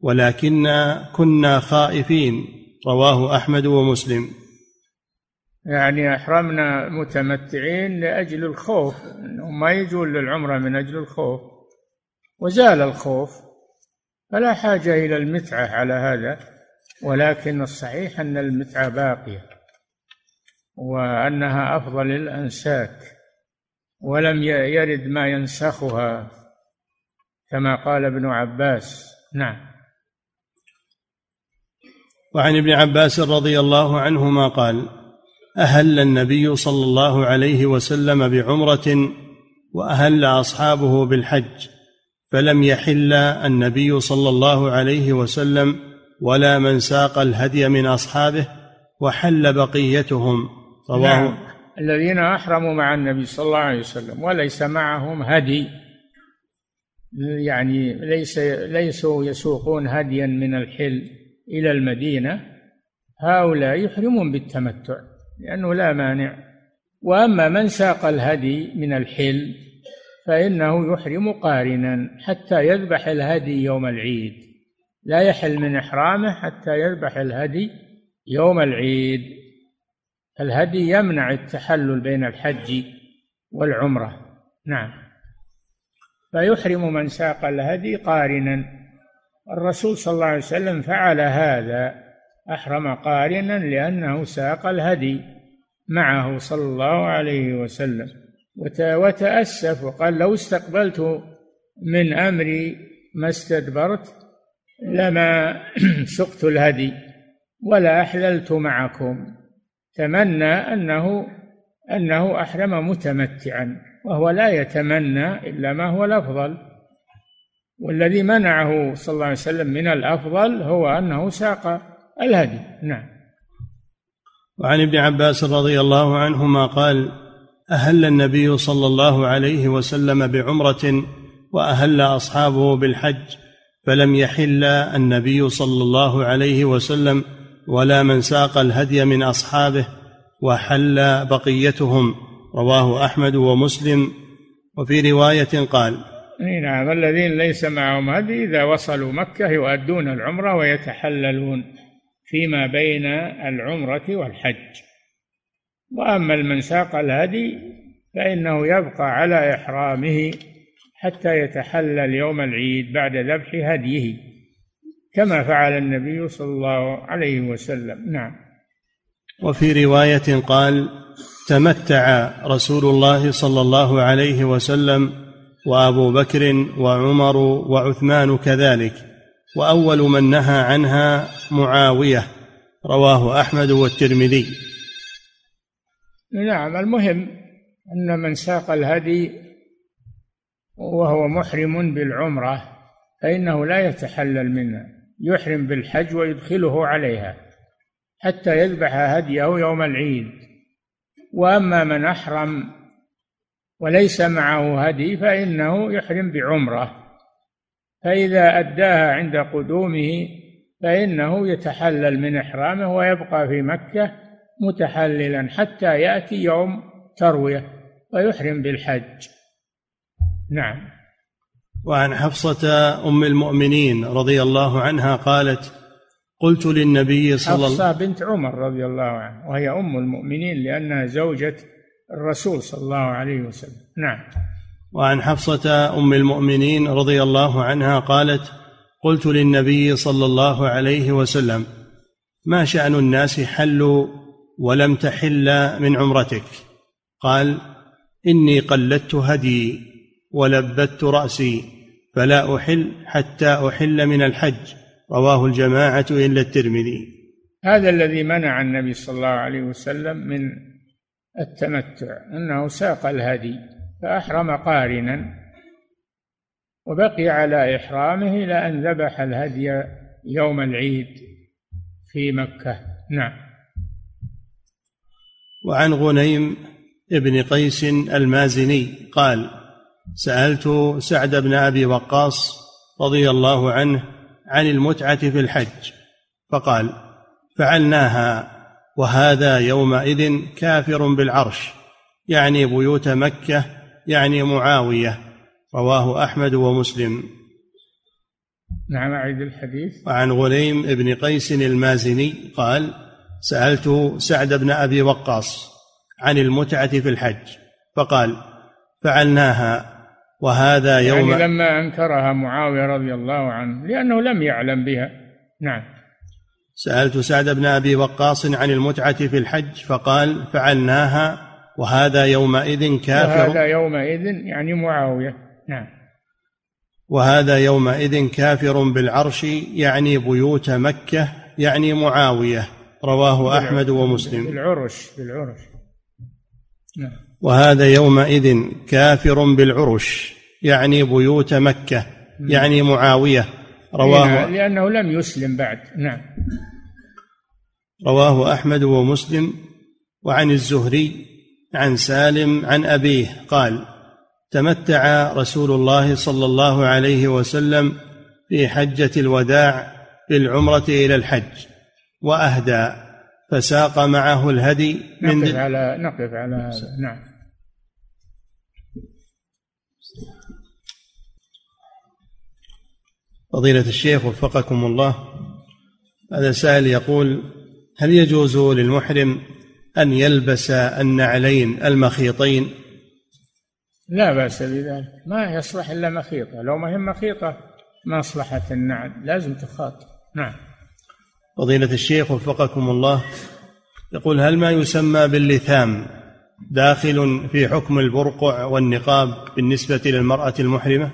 ولكنا كنا خائفين. رواه أحمد ومسلم. يعني أحرمنا متمتعين لأجل الخوف. انهم ما يجون للعمرة من أجل الخوف. وزال الخوف. فلا حاجة إلى المتعة على هذا. ولكن الصحيح أن المتعة باقية. وأنها أفضل الأنساك ولم يرد ما ينسخها كما قال ابن عباس. نعم. وعن ابن عباس رضي الله عنهما قال أهل النبي صلى الله عليه وسلم بعمرة وأهل أصحابه بالحج فلم يحل النبي صلى الله عليه وسلم ولا من ساق الهدي من أصحابه وحل بقيتهم. رواه نعم. الذين أحرموا مع النبي صلى الله عليه وسلم وليس معهم هدي. يعني ليس ليسوا يسوقون هديا من الحل إلى المدينة. هؤلاء يحرمون بالتمتع لأنه لا مانع. وأما من ساق الهدي من الحل فإنه يحرم قارنا حتى يذبح الهدي يوم العيد. لا يحل من إحرامه حتى يذبح الهدي يوم العيد. الهدي يمنع التحلل بين الحج والعمرة. نعم. فيحرم من ساق الهدي قارنا. الرسول صلى الله عليه وسلم فعل هذا أحرم قارنا لأنه ساق الهدي معه صلى الله عليه وسلم. وتأسف وقال لو استقبلت من أمري ما استدبرت لما سقت الهدي ولا أحللت معكم. تمنى أنه أنه أحرم متمتعا وهو لا يتمنى إلا ما هو الأفضل. والذي منعه صلى الله عليه وسلم من الأفضل هو أنه ساق الهدي. نعم. وعن ابن عباس رضي الله عنهما قال أهل النبي صلى الله عليه وسلم بعمرة وأهل أصحابه بالحج فلم يحل النبي صلى الله عليه وسلم ولا من ساق الهدي من أصحابه وحل بقيتهم. رواه أحمد ومسلم. وفي رواية قال إي نعم الذين ليس معهم هدي إذا وصلوا مكة يؤدون العمرة ويتحللون فيما بين العمرة والحج. وأما من ساق الهدي فإنه يبقى على إحرامه حتى يتحلل يوم العيد بعد ذبح هديه. كما فعل النبي صلى الله عليه وسلم. نعم. وفي رواية قال تمتع رسول الله صلى الله عليه وسلم وأبو بكر وعمر وعثمان كذلك وأول من نهى عنها معاوية. رواه أحمد والترمذي. نعم. المهم أن من ساق الهدي وهو محرم بالعمرة فإنه لا يتحلل منها. يحرم بالحج ويدخله عليها حتى يذبح هديه يوم العيد. وأما من أحرم وليس معه هدي فإنه يحرم بعمرة. فإذا أداها عند قدومه فإنه يتحلل من إحرامه ويبقى في مكة متحللا حتى يأتي يوم تروية ويحرم بالحج. نعم. وعن حفصة أم المؤمنين رضي الله عنها قالت قلت للنبي صلى الله حفصة بنت عمر رضي الله عنه وهي أم المؤمنين لأنها زوجة الرسول صلى الله عليه وسلم. نعم. وعن حفصة أم المؤمنين رضي الله عنها قالت قلت للنبي صلى الله عليه وسلم ما شأن الناس حلوا ولم تحل من عمرتك؟ قال إني قلدت هدي ولبت رأسي فلا أحل حتى أحل من الحج. رواه الجماعة إلا الترمذي. هذا الذي منع النبي صلى الله عليه وسلم من التمتع أنه ساق الهدي فأحرم قارنا وبقي على إحرامه إلى أن ذبح الهدي يوم العيد في مكة. نعم. وعن غنيم ابن قيس المازني قال سألت سعد بن أبي وقاص رضي الله عنه عن المتعة في الحج فقال فعلناها وهذا يومئذ كافر بالعرش يعني بيوت مكة يعني معاوية رواه أحمد ومسلم. نعم أعيد الحديث. وعن غليم بن قيس المازني قال سألت سعد بن أبي وقاص عن المتعة في الحج فقال فعلناها وهذا يوم يعني لما أنكرها معاوية رضي الله عنه لأنه لم يعلم بها. نعم. سألت سعد بن أبي وقاص عن المتعة في الحج فقال فعلناها وهذا يومئذ كافر. وهذا يومئذ يعني معاوية. نعم. وهذا يومئذ كافر بالعرش يعني بيوت مكة يعني معاوية. رواه أحمد ومسلم. بالعرش بالعرش. نعم. وهذا يومئذ كافر بالعرش يعني بيوت مكة يعني معاوية رواه لأنه لم يسلم بعد. نعم. رواه أحمد ومسلم وعن الزهري عن سالم عن أبيه قال تمتع رسول الله صلى الله عليه وسلم في حجة الوداع بالعمرة إلى الحج وأهدى فساق معه الهدي من نقف على نقف على هذا نعم. فضيلة الشيخ وفقكم الله. هذا سائل يقول هل يجوز للمحرم أن يلبس النعلين المخيطين؟ لا بأس بذلك. ما يصلح إلا مخيطة. لو ما هي مخيطة ما أصلحت النعل. لازم تخاط. نعم. فضيلة الشيخ وفقكم الله. يقول هل ما يسمى باللثام داخل في حكم البرقع والنقاب بالنسبة للمرأة المحرمة؟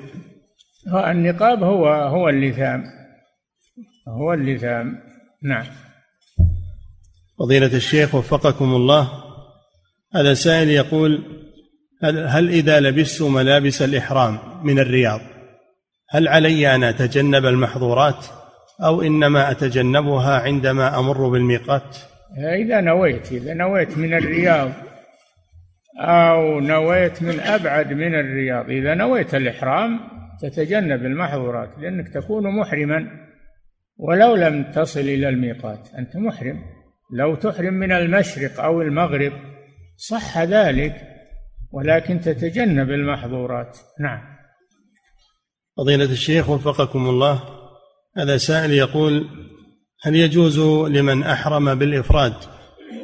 النقاب هو هو اللثام. هو اللثام. نعم. فضيلة الشيخ وفقكم الله. هذا سائل يقول هل, هل إذا لبست ملابس الإحرام من الرياض هل علي أن أتجنب المحظورات؟ أو إنما أتجنبها عندما أمر بالميقات؟ إذا نويت إذا نويت من الرياض أو نويت من أبعد من الرياض إذا نويت الإحرام تتجنب المحظورات لأنك تكون محرما ولو لم تصل إلى الميقات. أنت محرم. لو تحرم من المشرق أو المغرب صح ذلك ولكن تتجنب المحظورات. نعم. فضيلة الشيخ وفقكم الله هذا سائل يقول هل يجوز لمن أحرم بالإفراد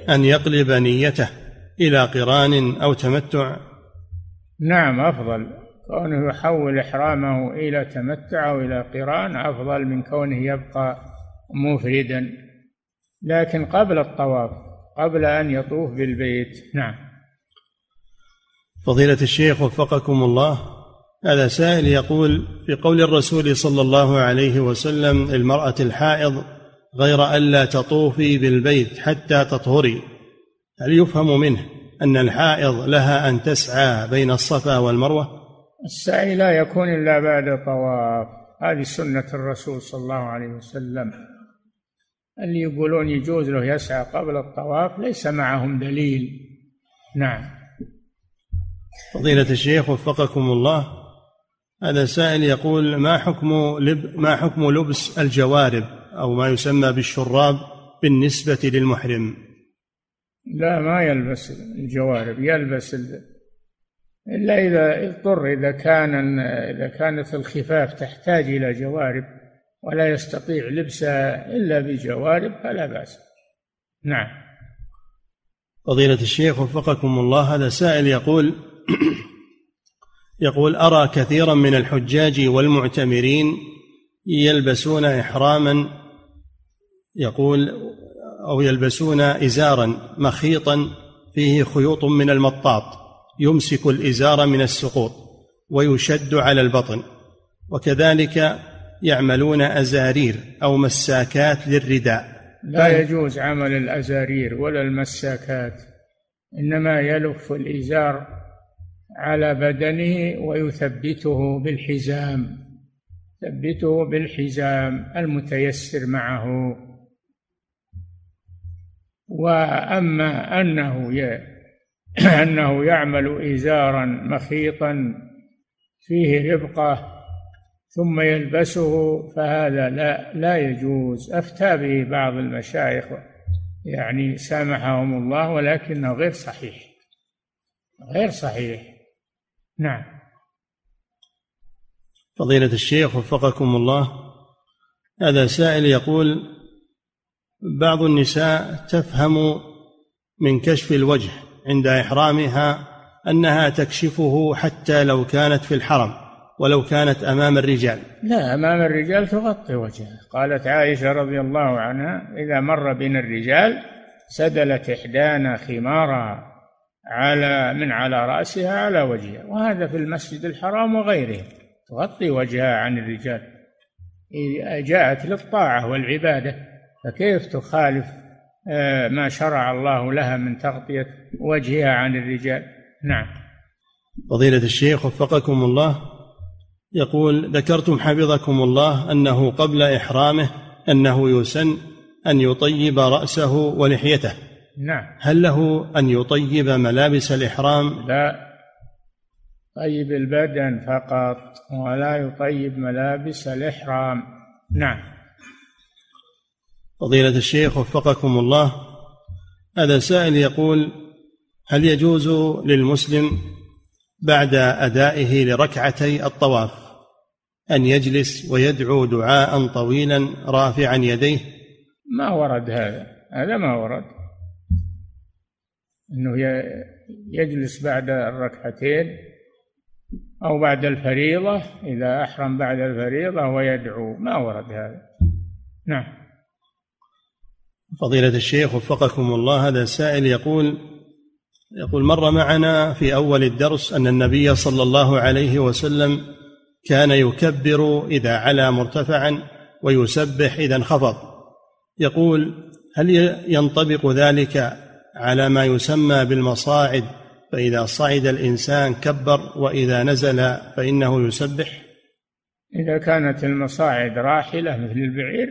أن يقلب نيته إلى قران أو تمتع؟ نعم أفضل. كونه يحول إحرامه إلى تمتع أو إلى قران أفضل من كونه يبقى مفردا. لكن قبل الطواف قبل أن يطوف بالبيت نعم. فضيلة الشيخ وفقكم الله هذا سائل يقول في قول الرسول صلى الله عليه وسلم المرأة الحائض غير ألا تطوفي بالبيت حتى تطهري هل يفهم منه أن الحائض لها أن تسعى بين الصفا والمروة؟ السعي لا يكون إلا بعد طواف. هذه سنة الرسول صلى الله عليه وسلم. اللي يقولون يجوز له يسعى قبل الطواف ليس معهم دليل. نعم. فضيلة الشيخ وفقكم الله هذا سائل يقول ما حكم لب ما حكم لبس الجوارب أو ما يسمى بالشراب بالنسبة للمحرم؟ لا ما يلبس الجوارب يلبس إلا إذا اضطر إذا كان إذا كانت الخفاف تحتاج إلى جوارب ولا يستطيع لبسها إلا بجوارب فلا بأس. نعم. فضيلة الشيخ وفقكم الله هذا سائل يقول يقول أرى كثيرا من الحجاج والمعتمرين يلبسون إحراما يقول أو يلبسون إزارا مخيطا فيه خيوط من المطاط. يمسك الإزار من السقوط ويشد على البطن. وكذلك يعملون أزارير أو مساكات للرداء. لا يجوز عمل الأزارير ولا المساكات إنما يلف الإزار على بدنه ويثبته بالحزام ثبته بالحزام المتيسر معه. وأما أنه انه يعمل إزارا مخيطا فيه ربقة ثم يلبسه فهذا لا لا يجوز. أفتى به بعض المشايخ يعني سامحهم الله ولكنه غير صحيح. غير صحيح. نعم. فضيلة الشيخ وفقكم الله هذا سائل يقول بعض النساء تفهم من كشف الوجه عند إحرامها أنها تكشفه حتى لو كانت في الحرم ولو كانت أمام الرجال. لا أمام الرجال تغطي وجهها قالت عائشة رضي الله عنها إذا مر بنا الرجال سدلت إحدانا خمارها على من على رأسها على وجهها وهذا في المسجد الحرام وغيره. تغطي وجهها عن الرجال. جاءت للطاعة والعبادة فكيف تخالف ما شرع الله لها من تغطية وجهها عن الرجال. نعم. فضيلة الشيخ وفقكم الله. يقول ذكرتم حفظكم الله أنه قبل إحرامه أنه يسن أن يطيب رأسه ولحيته. نعم. هل له أن يطيب ملابس الإحرام؟ لا. طيب البدن فقط ولا يطيب ملابس الإحرام. نعم. فضيلة الشيخ وفقكم الله هذا سائل يقول هل يجوز للمسلم بعد أدائه لركعتي الطواف أن يجلس ويدعو دعاء طويلا رافعا يديه؟ ما ورد هذا هذا ما ورد. أنه يجلس بعد الركعتين أو بعد الفريضة إذا أحرم بعد الفريضة ويدعو ما ورد هذا. نعم. فضيلة الشيخ وفقكم الله هذا سائل يقول يقول مر معنا في أول الدرس أن النبي صلى الله عليه وسلم كان يكبر إذا علا مرتفعا ويسبح إذا انخفض. يقول هل ينطبق ذلك على ما يسمى بالمصاعد فإذا صعد الإنسان كبر وإذا نزل فإنه يسبح؟ إذا كانت المصاعد راحلة مثل البعير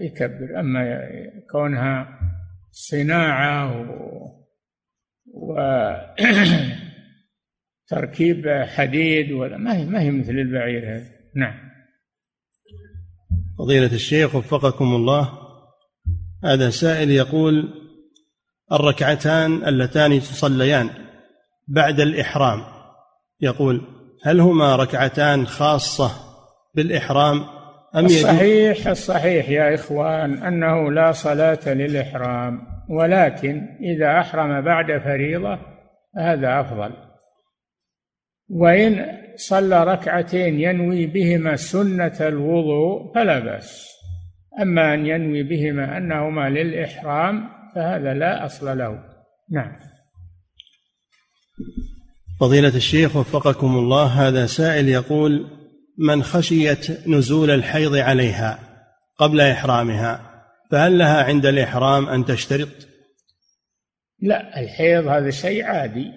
يكبر. أما كونها صناعة و, تركيب حديد ولا ما هي ما هي مثل البعير هذا. نعم. فضيلة الشيخ وفقكم الله هذا سائل يقول الركعتان اللتان تصليان بعد الإحرام. يقول هل هما ركعتان خاصة بالإحرام أم الصحيح الصحيح يا إخوان أنه لا صلاة للإحرام ولكن إذا أحرم بعد فريضة هذا أفضل. وإن صلى ركعتين ينوي بهما سنة الوضوء فلا بأس. أما أن ينوي بهما أنهما للإحرام فهذا لا أصل له. نعم. فضيلة الشيخ وفقكم الله هذا سائل يقول من خشيت نزول الحيض عليها قبل إحرامها فهل لها عند الإحرام أن تشترط؟ لا الحيض هذا شيء عادي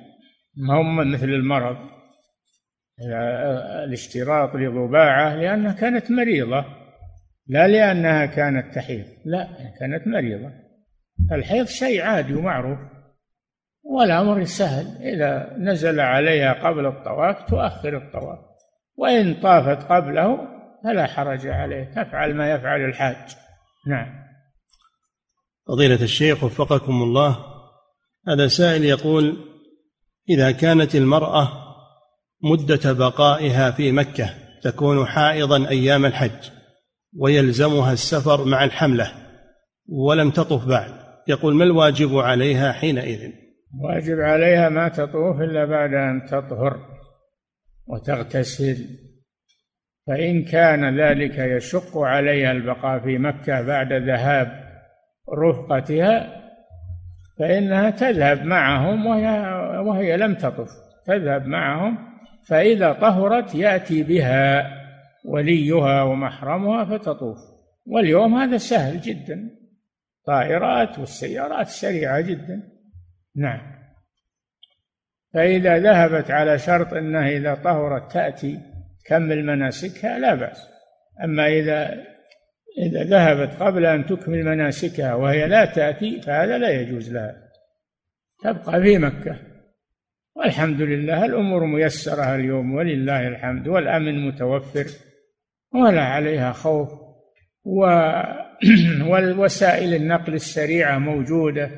ما هو مثل المرض. الاشتراط لضباعة لأنها كانت مريضة لا لأنها كانت تحيض لا كانت مريضة. الحيض شيء عادي ومعروف والأمر سهل. إذا نزل عليها قبل الطواف تؤخر الطواف. وإن طافت قبله فلا حرج عليه. تفعل ما يفعل الحاج. نعم. فضيلة الشيخ وفقكم الله هذا سائل يقول إذا كانت المرأة مدة بقائها في مكة تكون حائضا أيام الحج ويلزمها السفر مع الحملة ولم تطف بعد يقول ما الواجب عليها حينئذ؟ واجب عليها ما تطوف إلا بعد أن تطهر. وتغتسل. فإن كان ذلك يشق عليها البقاء في مكة بعد ذهاب رفقتها فإنها تذهب معهم وهي, وهي لم تطف. تذهب معهم فإذا طهرت يأتي بها وليها ومحرمها فتطوف. واليوم هذا سهل جدا. طائرات والسيارات سريعة جدا. نعم. فإذا ذهبت على شرط أنها إذا طهرت تأتي تكمل مناسكها لا بأس. أما إذا إذا ذهبت قبل أن تكمل مناسكها وهي لا تأتي فهذا لا يجوز لها. تبقى في مكة. والحمد لله الأمور ميسرة اليوم ولله الحمد والأمن متوفر ولا عليها خوف. و والوسائل النقل السريعة موجودة.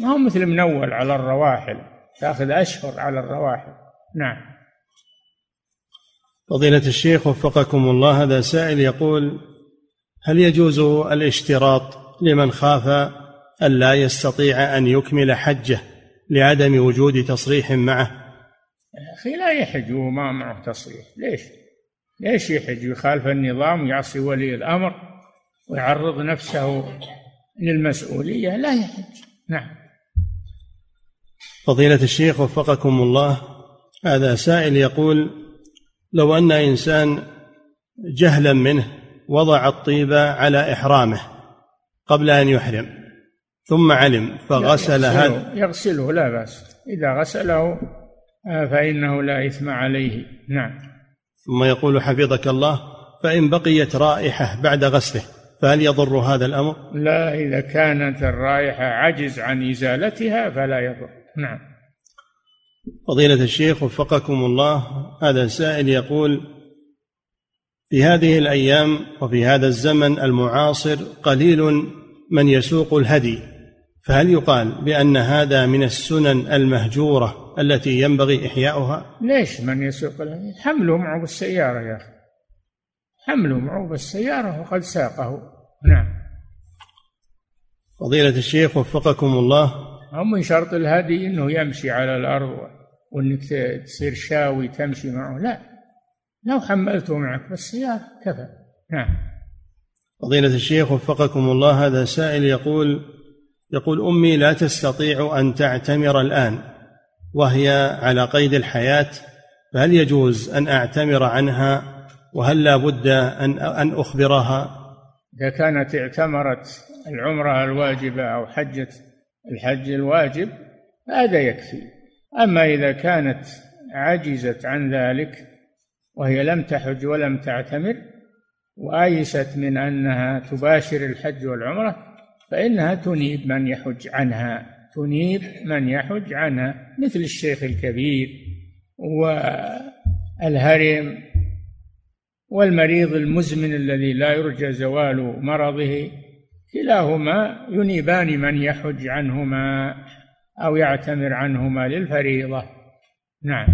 ما هو مثل منول على الرواحل. تأخذ أشهر على الرواحل نعم. فضيلة الشيخ وفقكم الله هذا سائل يقول هل يجوز الاشتراط لمن خاف ألا يستطيع أن يكمل حجه لعدم وجود تصريح معه؟ أخي لا يحج وما معه تصريح. ليش؟ ليش يحج؟ ويخالف النظام ويعصي ولي الأمر ويعرض نفسه للمسؤولية لا يحج. نعم. فضيلة الشيخ وفقكم الله هذا سائل يقول لو أن إنسان جهلا منه وضع الطيب على إحرامه قبل أن يحرم ثم علم فغسل هذا يغسله لا بأس. إذا غسله آه، فإنه لا إثم عليه. نعم. ثم يقول حفظك الله فإن بقيت رائحة بعد غسله فهل يضر هذا الأمر؟ لا إذا كانت الرائحة عجز عن إزالتها فلا يضر. نعم فضيلة الشيخ وفقكم الله هذا سائل يقول في هذه الأيام وفي هذا الزمن المعاصر قليل من يسوق الهدي فهل يقال بأن هذا من السنن المهجورة التي ينبغي إحياؤها؟ ليش من يسوق الهدي؟ حمله معه بالسيارة يا أخي حمله معه بالسيارة وقد ساقه نعم فضيلة الشيخ وفقكم الله هم من شرط الهدي إنه يمشي على الأرض وإنك تصير شاوي تمشي معه. لا. لو حملته معك بالسيارة كفى. نعم. فضيلة الشيخ وفقكم الله هذا سائل يقول يقول أمي لا تستطيع أن تعتمر الآن وهي على قيد الحياة فهل يجوز أن أعتمر عنها وهل لا بد أن أن أخبرها؟ إذا كانت اعتمرت العمرة الواجبة أو حجة الحج الواجب هذا يكفي. أما إذا كانت عجزت عن ذلك وهي لم تحج ولم تعتمر وآيست من أنها تباشر الحج والعمرة فإنها تنيب من يحج عنها تنيب من يحج عنها مثل الشيخ الكبير والهرم والمريض المزمن الذي لا يرجى زوال مرضه كلاهما ينيبان من يحج عنهما أو يعتمر عنهما للفريضة. نعم.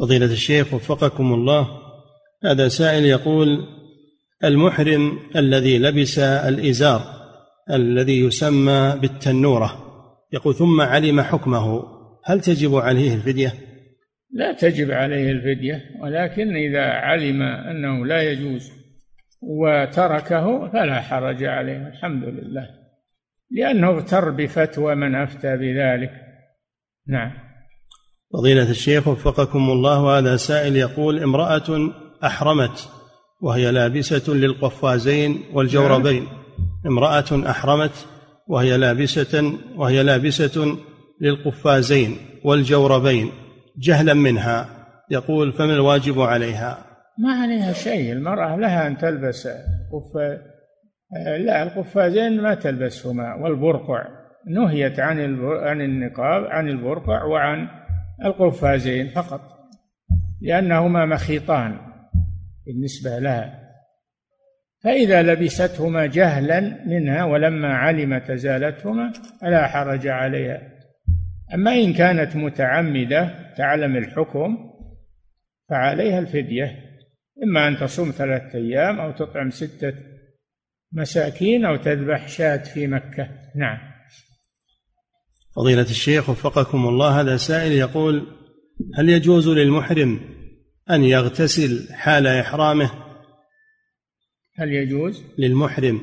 فضيلة الشيخ وفقكم الله هذا سائل يقول المحرم الذي لبس الإزار الذي يسمى بالتنورة. يقول ثم علم حكمه. هل تجب عليه الفدية؟ لا تجب عليه الفدية ولكن إذا علم أنه لا يجوز وتركه فلا حرج عليه الحمد لله. لأنه اغتر بفتوى من أفتى بذلك. نعم. فضيلة الشيخ وفقكم الله هذا سائل يقول امرأة أحرمت وهي لابسة للقفازين والجوربين. امرأة أحرمت وهي لابسة وهي لابسة للقفازين والجوربين جهلا منها يقول فما الواجب عليها؟ ما عليها شيء المرأة لها أن تلبس قف لا القفازين ما تلبسهما والبرقع. نهيت عن عن النقاب عن البرقع وعن القفازين فقط لأنهما مخيطان بالنسبة لها. فإذا لبستهما جهلا منها ولما علمت أزالتهما فلا حرج عليها. أما إن كانت متعمدة تعلم الحكم فعليها الفدية. إما أن تصوم ثلاثة أيام أو تطعم ستة مساكين أو تذبح شاة في مكة. نعم. فضيلة الشيخ وفقكم الله هذا سائل يقول هل يجوز للمحرم أن يغتسل حال إحرامه؟ هل يجوز؟ للمحرم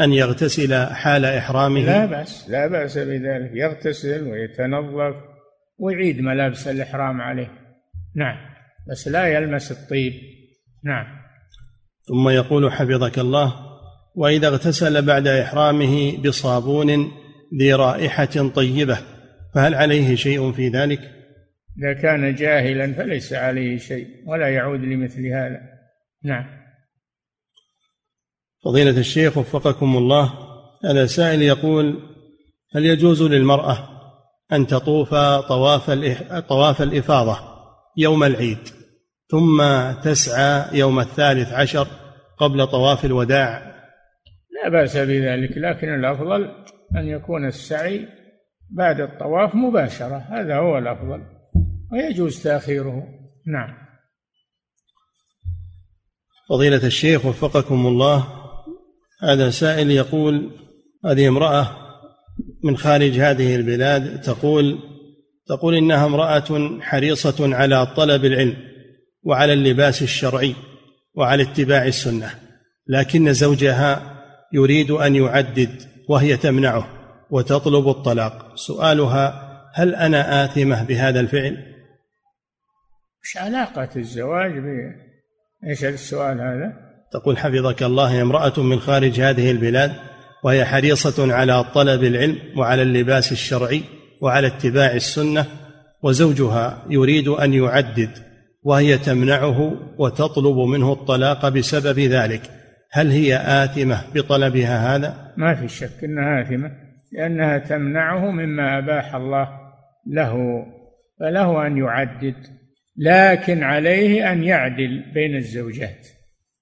أن يغتسل حال إحرامه؟ لا بأس. لا بأس بذلك. يغتسل ويتنظف ويعيد ملابس الإحرام عليه. نعم. بس لا يلمس الطيب. نعم. ثم يقول حفظك الله وإذا اغتسل بعد إحرامه بصابون ذي رائحة طيبة فهل عليه شيء في ذلك؟ إذا كان جاهلا فليس عليه شيء ولا يعود لمثل هذا. نعم. فضيلة الشيخ وفقكم الله هذا سائل يقول هل يجوز للمرأة أن تطوف طواف طواف الإفاضة يوم العيد؟ ثم تسعى يوم الثالث عشر قبل طواف الوداع. لا بأس بذلك لكن الأفضل أن يكون السعي بعد الطواف مباشرة هذا هو الأفضل ويجوز تأخيره. نعم. فضيلة الشيخ وفقكم الله هذا سائل يقول هذه امرأة من خارج هذه البلاد تقول تقول إنها امرأة حريصة على طلب العلم. وعلى اللباس الشرعي وعلى اتباع السنة لكن زوجها يريد أن يعدد وهي تمنعه وتطلب الطلاق سؤالها هل أنا آثمة بهذا الفعل؟ إيش علاقة الزواج ب إيش السؤال هذا؟ تقول حفظك الله امرأة من خارج هذه البلاد وهي حريصة على طلب العلم وعلى اللباس الشرعي وعلى اتباع السنة وزوجها يريد أن يعدد وهي تمنعه وتطلب منه الطلاق بسبب ذلك هل هي آثمة بطلبها هذا؟ ما في شك أنها آثمة لأنها تمنعه مما أباح الله له فله أن يعدد لكن عليه أن يعدل بين الزوجات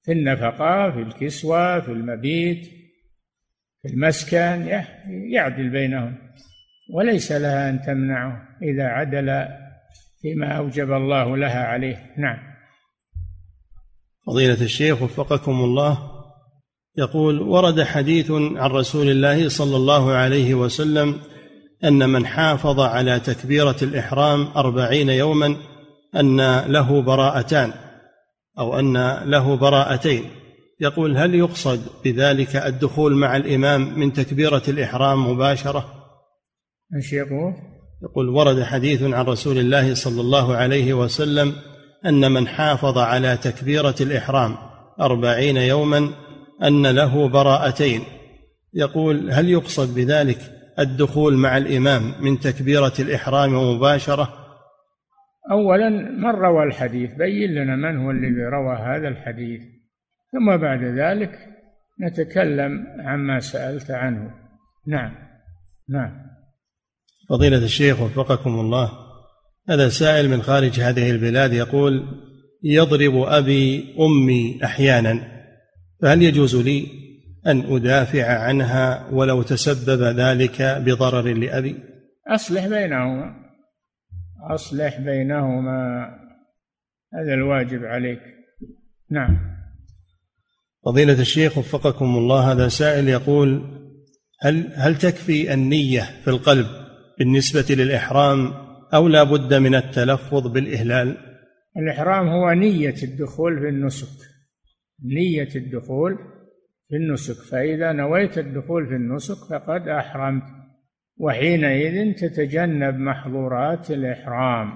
في النفقة في الكسوة في المبيت في المسكن يعدل بينهم وليس لها أن تمنعه إذا عدل فيما أوجب الله لها عليه. نعم. فضيلة الشيخ وفقكم الله يقول ورد حديث عن رسول الله صلى الله عليه وسلم أن من حافظ على تكبيرة الإحرام أربعين يوما أن له براءتان أو أن له براءتين. يقول هل يقصد بذلك الدخول مع الإمام من تكبيرة الإحرام مباشرة؟ إيش يقول؟ يقول ورد حديث عن رسول الله صلى الله عليه وسلم أن من حافظ على تكبيرة الإحرام أربعين يوما أن له براءتين. يقول هل يقصد بذلك الدخول مع الإمام من تكبيرة الإحرام مباشرة؟ أولا من روى الحديث؟ بين لنا من هو الذي روى هذا الحديث. ثم بعد ذلك نتكلم عما سألت عنه. نعم. نعم. فضيلة الشيخ وفقكم الله. هذا سائل من خارج هذه البلاد يقول يضرب أبي أمي أحيانا فهل يجوز لي أن أدافع عنها ولو تسبب ذلك بضرر لأبي؟ أصلح بينهما أصلح بينهما. هذا الواجب عليك. نعم. فضيلة الشيخ وفقكم الله هذا سائل يقول هل هل تكفي النية في القلب بالنسبة للإحرام أو لا بد من التلفظ بالإهلال؟ الإحرام هو نية الدخول في النسك. نية الدخول في النسك. فإذا نويت الدخول في النسك فقد أحرمت. وحينئذ تتجنب محظورات الإحرام.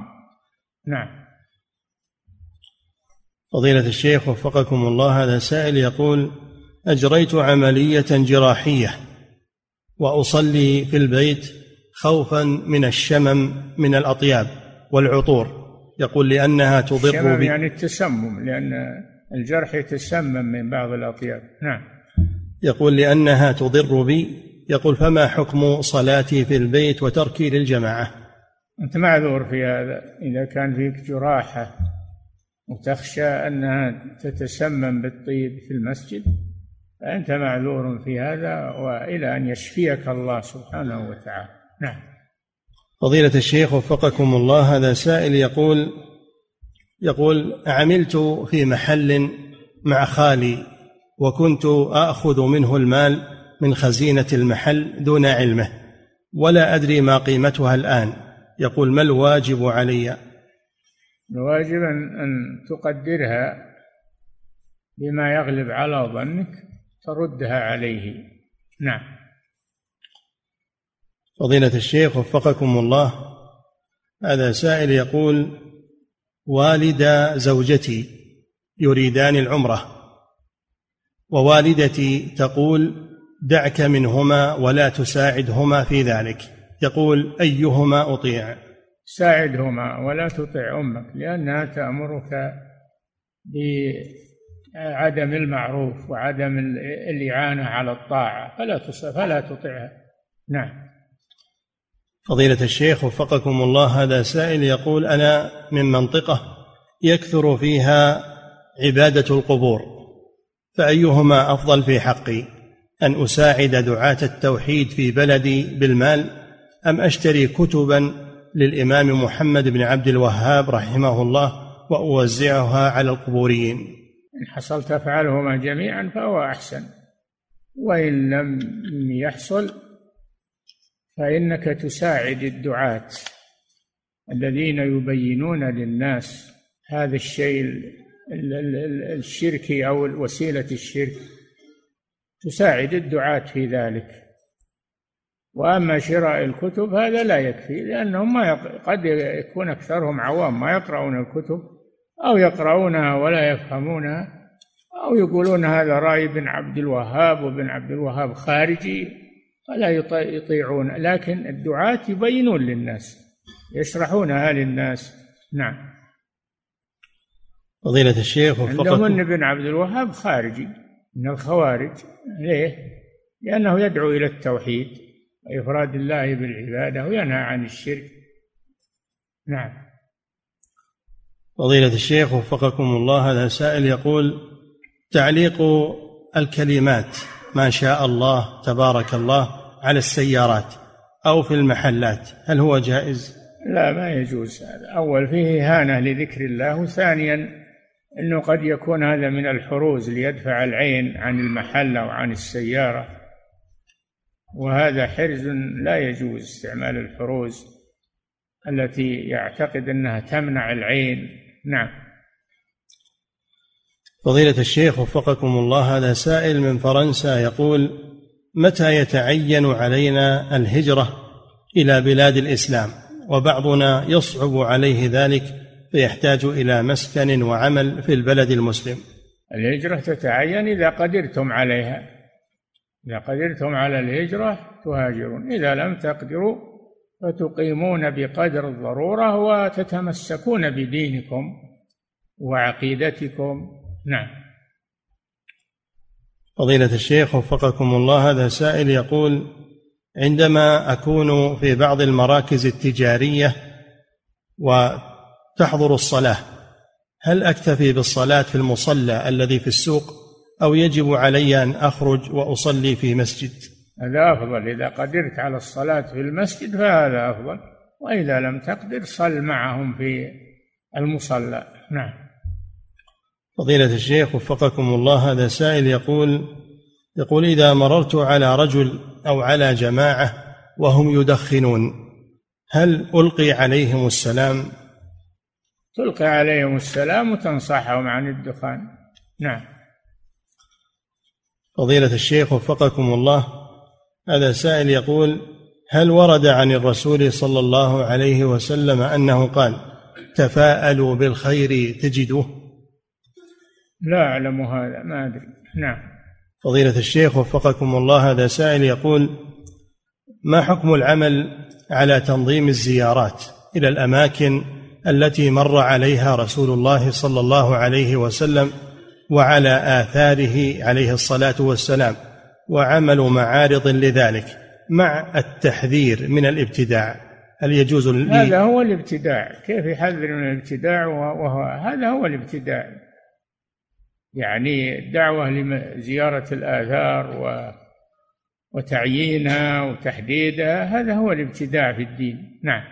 نعم. فضيلة الشيخ وفقكم الله هذا سائل يقول أجريت عملية جراحية وأصلي في البيت خوفا من الشمم من الأطياب والعطور. يقول لأنها تضر بي يعني التسمم لأن الجرح يتسمم من بعض الأطياب. نعم. يقول لأنها تضر بي. يقول فما حكم صلاتي في البيت وتركي للجماعة؟ أنت معذور في هذا. إذا كان فيك جراحة وتخشى أنها تتسمم بالطيب في المسجد فأنت معذور في هذا وإلى أن يشفيك الله سبحانه وتعالى. نعم. فضيلة الشيخ وفقكم الله هذا سائل يقول يقول عملت في محل مع خالي وكنت آخذ منه المال من خزينة المحل دون علمه ولا أدري ما قيمتها الآن. يقول ما الواجب علي؟ الواجب أن تقدرها بما يغلب على ظنك تردها عليه. نعم. فضيلة الشيخ وفقكم الله هذا سائل يقول والدا زوجتي يريدان العمرة ووالدتي تقول دعك منهما ولا تساعدهما في ذلك. يقول أيهما أطيع؟ ساعدهما ولا تطع أمك لأنها تأمرك بعدم المعروف وعدم الإعانة على الطاعة فلا فلا تطعها. نعم. فضيلة الشيخ وفقكم الله هذا سائل يقول أنا من منطقة يكثر فيها عبادة القبور فأيهما أفضل في حقي؟ أن أساعد دعاة التوحيد في بلدي بالمال أم أشتري كتبا للإمام محمد بن عبد الوهاب رحمه الله وأوزعها على القبوريين؟ إن حصلت تفعلهما جميعا فهو أحسن وإن لم يحصل فإنك تساعد الدعاة الذين يبينون للناس هذا الشيء الشركي أو وسيلة الشرك. تساعد الدعاة في ذلك. وأما شراء الكتب هذا لا يكفي لأنهم ما قد يكون أكثرهم عوام ما يقرؤون الكتب أو يقرؤونها ولا يفهمونها أو يقولون هذا رأي بن عبد الوهاب وبن عبد الوهاب خارجي. فلا يطيعون لكن الدعاة يبينون للناس يشرحونها للناس. نعم. فضيلة الشيخ عندهم أن ابن عبد الوهاب خارجي من الخوارج. ليه؟ لأنه يدعو إلى التوحيد وإفراد الله بالعبادة وينهى عن الشرك. نعم. فضيلة الشيخ وفقكم الله هذا سائل يقول تعليق الكلمات ما شاء الله تبارك الله على السيارات أو في المحلات هل هو جائز؟ لا ما يجوز هذا. أول فيه إهانة لذكر الله. وثانيا أنه قد يكون هذا من الحروز ليدفع العين عن المحل أو عن السيارة. وهذا حرز لا يجوز استعمال الحروز التي يعتقد أنها تمنع العين. نعم. فضيلة الشيخ وفقكم الله هذا سائل من فرنسا يقول متى يتعين علينا الهجرة إلى بلاد الإسلام؟ وبعضنا يصعب عليه ذلك فيحتاج إلى مسكن وعمل في البلد المسلم. الهجرة تتعين إذا قدرتم عليها. إذا قدرتم على الهجرة تهاجرون. إذا لم تقدروا فتقيمون بقدر الضرورة وتتمسكون بدينكم وعقيدتكم. نعم. فضيلة الشيخ وفقكم الله هذا سائل يقول عندما أكون في بعض المراكز التجارية وتحضر الصلاة هل أكتفي بالصلاة في المصلى الذي في السوق أو يجب علي أن أخرج وأصلي في مسجد؟ هذا أفضل. إذا قدرت على الصلاة في المسجد فهذا أفضل وإذا لم تقدر صل معهم في المصلى. نعم. فضيلة الشيخ وفقكم الله هذا سائل يقول يقول إذا مررت على رجل أو على جماعة وهم يدخنون هل ألقي عليهم السلام؟ تلقي عليهم السلام وتنصحهم عن الدخان. نعم. فضيلة الشيخ وفقكم الله هذا سائل يقول هل ورد عن الرسول صلى الله عليه وسلم أنه قال تفاءلوا بالخير تجدوه لا أعلم هذا ما أدري. نعم. فضيلة الشيخ وفقكم الله هذا سائل يقول ما حكم العمل على تنظيم الزيارات إلى الأماكن التي مر عليها رسول الله صلى الله عليه وسلم وعلى آثاره عليه الصلاة والسلام وعمل معارض لذلك مع التحذير من الابتداع؟ هل يجوز هذا هو الابتداع. كيف يحذر من الابتداع؟ وهو هذا هو الابتداع. يعني الدعوة لزيارة الآثار و وتعيينها وتحديدها هذا هو الابتداع في الدين. نعم.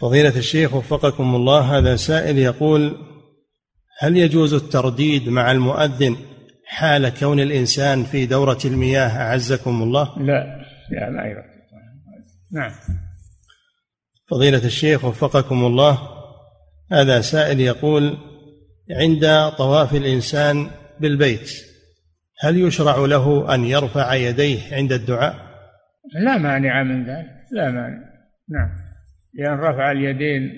فضيلة الشيخ وفقكم الله هذا سائل يقول هل يجوز الترديد مع المؤذن حال كون الإنسان في دورة المياه؟ أعزكم الله. لا لا يرد. نعم. فضيلة الشيخ وفقكم الله هذا سائل يقول عند طواف الإنسان بالبيت. هل يشرع له أن يرفع يديه عند الدعاء؟ لا مانع من ذلك لا مانع. نعم. لأن رفع اليدين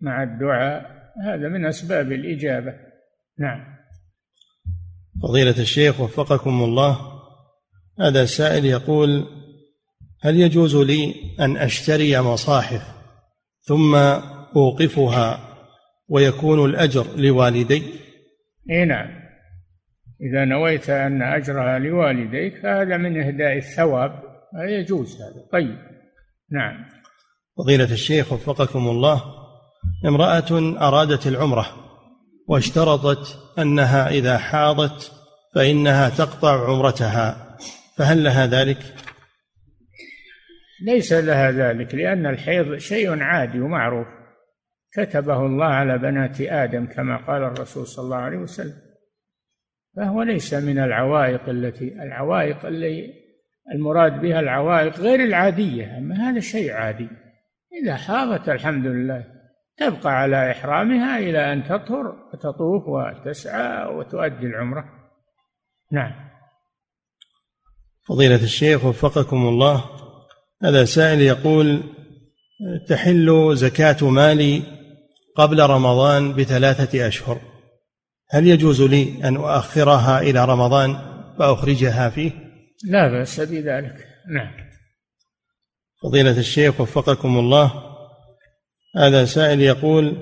مع الدعاء هذا من أسباب الإجابة. نعم. فضيلة الشيخ وفقكم الله هذا سائل يقول هل يجوز لي أن أشتري مصاحف ثم أوقفها ويكون الأجر لوالدي. إيه نعم. إذا نويت أن أجرها لوالديك فهذا من إهداء الثواب. يجوز هذا. طيب. نعم. فضيلة الشيخ وفقكم الله امرأة أرادت العمرة واشترطت أنها إذا حاضت فإنها تقطع عمرتها فهل لها ذلك؟ ليس لها ذلك لأن الحيض شيء عادي ومعروف. كتبه الله على بنات آدم كما قال الرسول صلى الله عليه وسلم. فهو ليس من العوائق التي العوائق اللي المراد بها العوائق غير العادية أما هذا شيء عادي. إذا حاضت الحمد لله تبقى على إحرامها إلى أن تطهر وتطوف وتسعى وتؤدي العمرة. نعم. فضيلة الشيخ وفقكم الله هذا سائل يقول تحل زكاة مالي قبل رمضان بثلاثة أشهر. هل يجوز لي أن أؤخرها إلى رمضان فأخرجها فيه؟ لا بأس بذلك. نعم. فضيلة الشيخ وفقكم الله هذا سائل يقول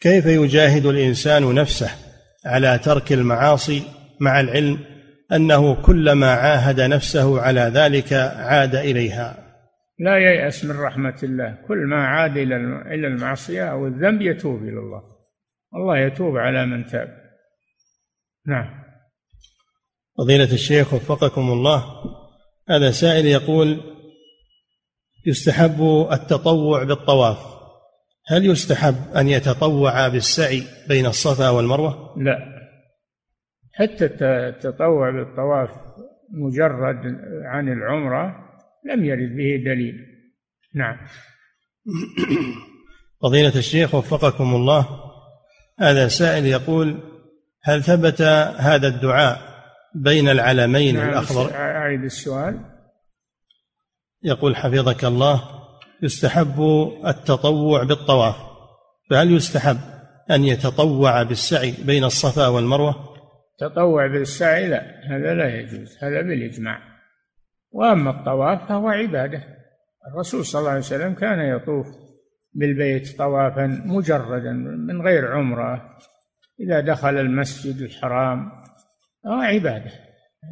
كيف يجاهد الإنسان نفسه على ترك المعاصي مع العلم أنه كلما عاهد نفسه على ذلك عاد إليها؟ لا ييأس من رحمة الله. كل ما عاد إلى المعصية أو الذنب يتوب إلى الله. الله يتوب على من تاب. نعم. فضيلة الشيخ وفقكم الله هذا سائل يقول يستحب التطوع بالطواف. هل يستحب أن يتطوع بالسعي بين الصفا والمروة؟ لا. حتى التطوع بالطواف مجرد عن العمرة لم يرد به دليل. نعم. فضيلة الشيخ وفقكم الله هذا سائل يقول هل ثبت هذا الدعاء بين العلمين نعم الأخضر؟ أعيد السؤال. يقول حفظك الله يستحب التطوع بالطواف. فهل يستحب أن يتطوع بالسعي بين الصفا والمروة؟ تطوع بالسعي لا هذا لا يجوز هذا بالإجماع. وأما الطواف فهو عبادة. الرسول صلى الله عليه وسلم كان يطوف بالبيت طوافا مجردا من غير عمرة. إذا دخل المسجد الحرام هو عبادة.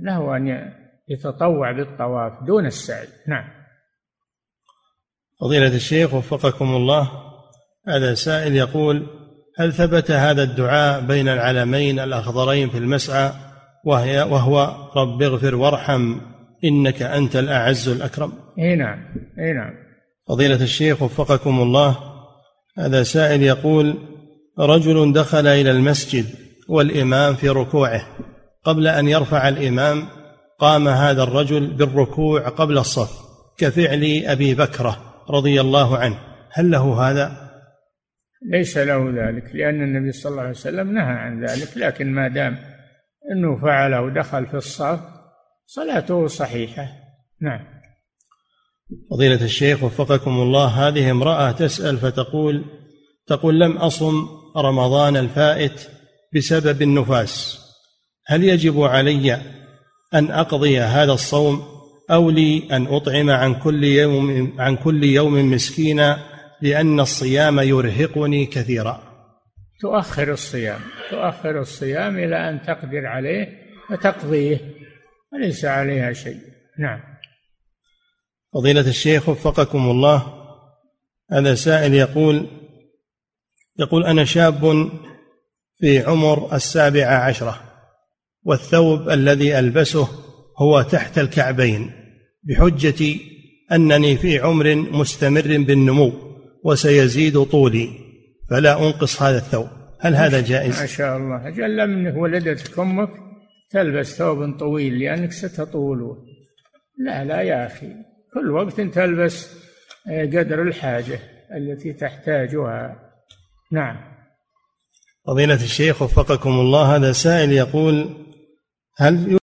له أن يتطوع بالطواف دون السعي. نعم. فضيلة الشيخ وفقكم الله هذا سائل يقول هل ثبت هذا الدعاء بين العلمين الأخضرين في المسعى وهي وهو رب اغفر وارحم إنك أنت الأعز الأكرم. إي نعم إي نعم. فضيلة الشيخ وفقكم الله هذا سائل يقول رجل دخل إلى المسجد والإمام في ركوعه. قبل أن يرفع الإمام قام هذا الرجل بالركوع قبل الصف كفعل أبي بكرة رضي الله عنه. هل له هذا؟ ليس له ذلك لأن النبي صلى الله عليه وسلم نهى عن ذلك لكن ما دام أنه فعله ودخل في الصف صلاته صحيحة. نعم. فضيلة الشيخ وفقكم الله هذه امرأة تسأل فتقول تقول لم أصم رمضان الفائت بسبب النفاس. هل يجب علي أن أقضي هذا الصوم أو لي أن أطعم عن كل يوم عن كل يوم مسكينا لأن الصيام يرهقني كثيرا؟ تؤخر الصيام تؤخر الصيام إلى أن تقدر عليه فتقضيه وليس عليها شيء. نعم. فضيلة الشيخ وفقكم الله هذا سائل يقول يقول أنا شاب في عمر السابعة عشرة والثوب الذي ألبسه هو تحت الكعبين بحجة أنني في عمر مستمر بالنمو وسيزيد طولي فلا أنقص هذا الثوب. هل هذا جائز؟ ما شاء الله. أجل منه ولدتك أمك تلبس ثوب طويل لأنك ستطول. لا لا يا أخي. كل وقت تلبس آه، قدر الحاجة التي تحتاجها. نعم. فضيلة الشيخ وفقكم الله هذا سائل يقول هل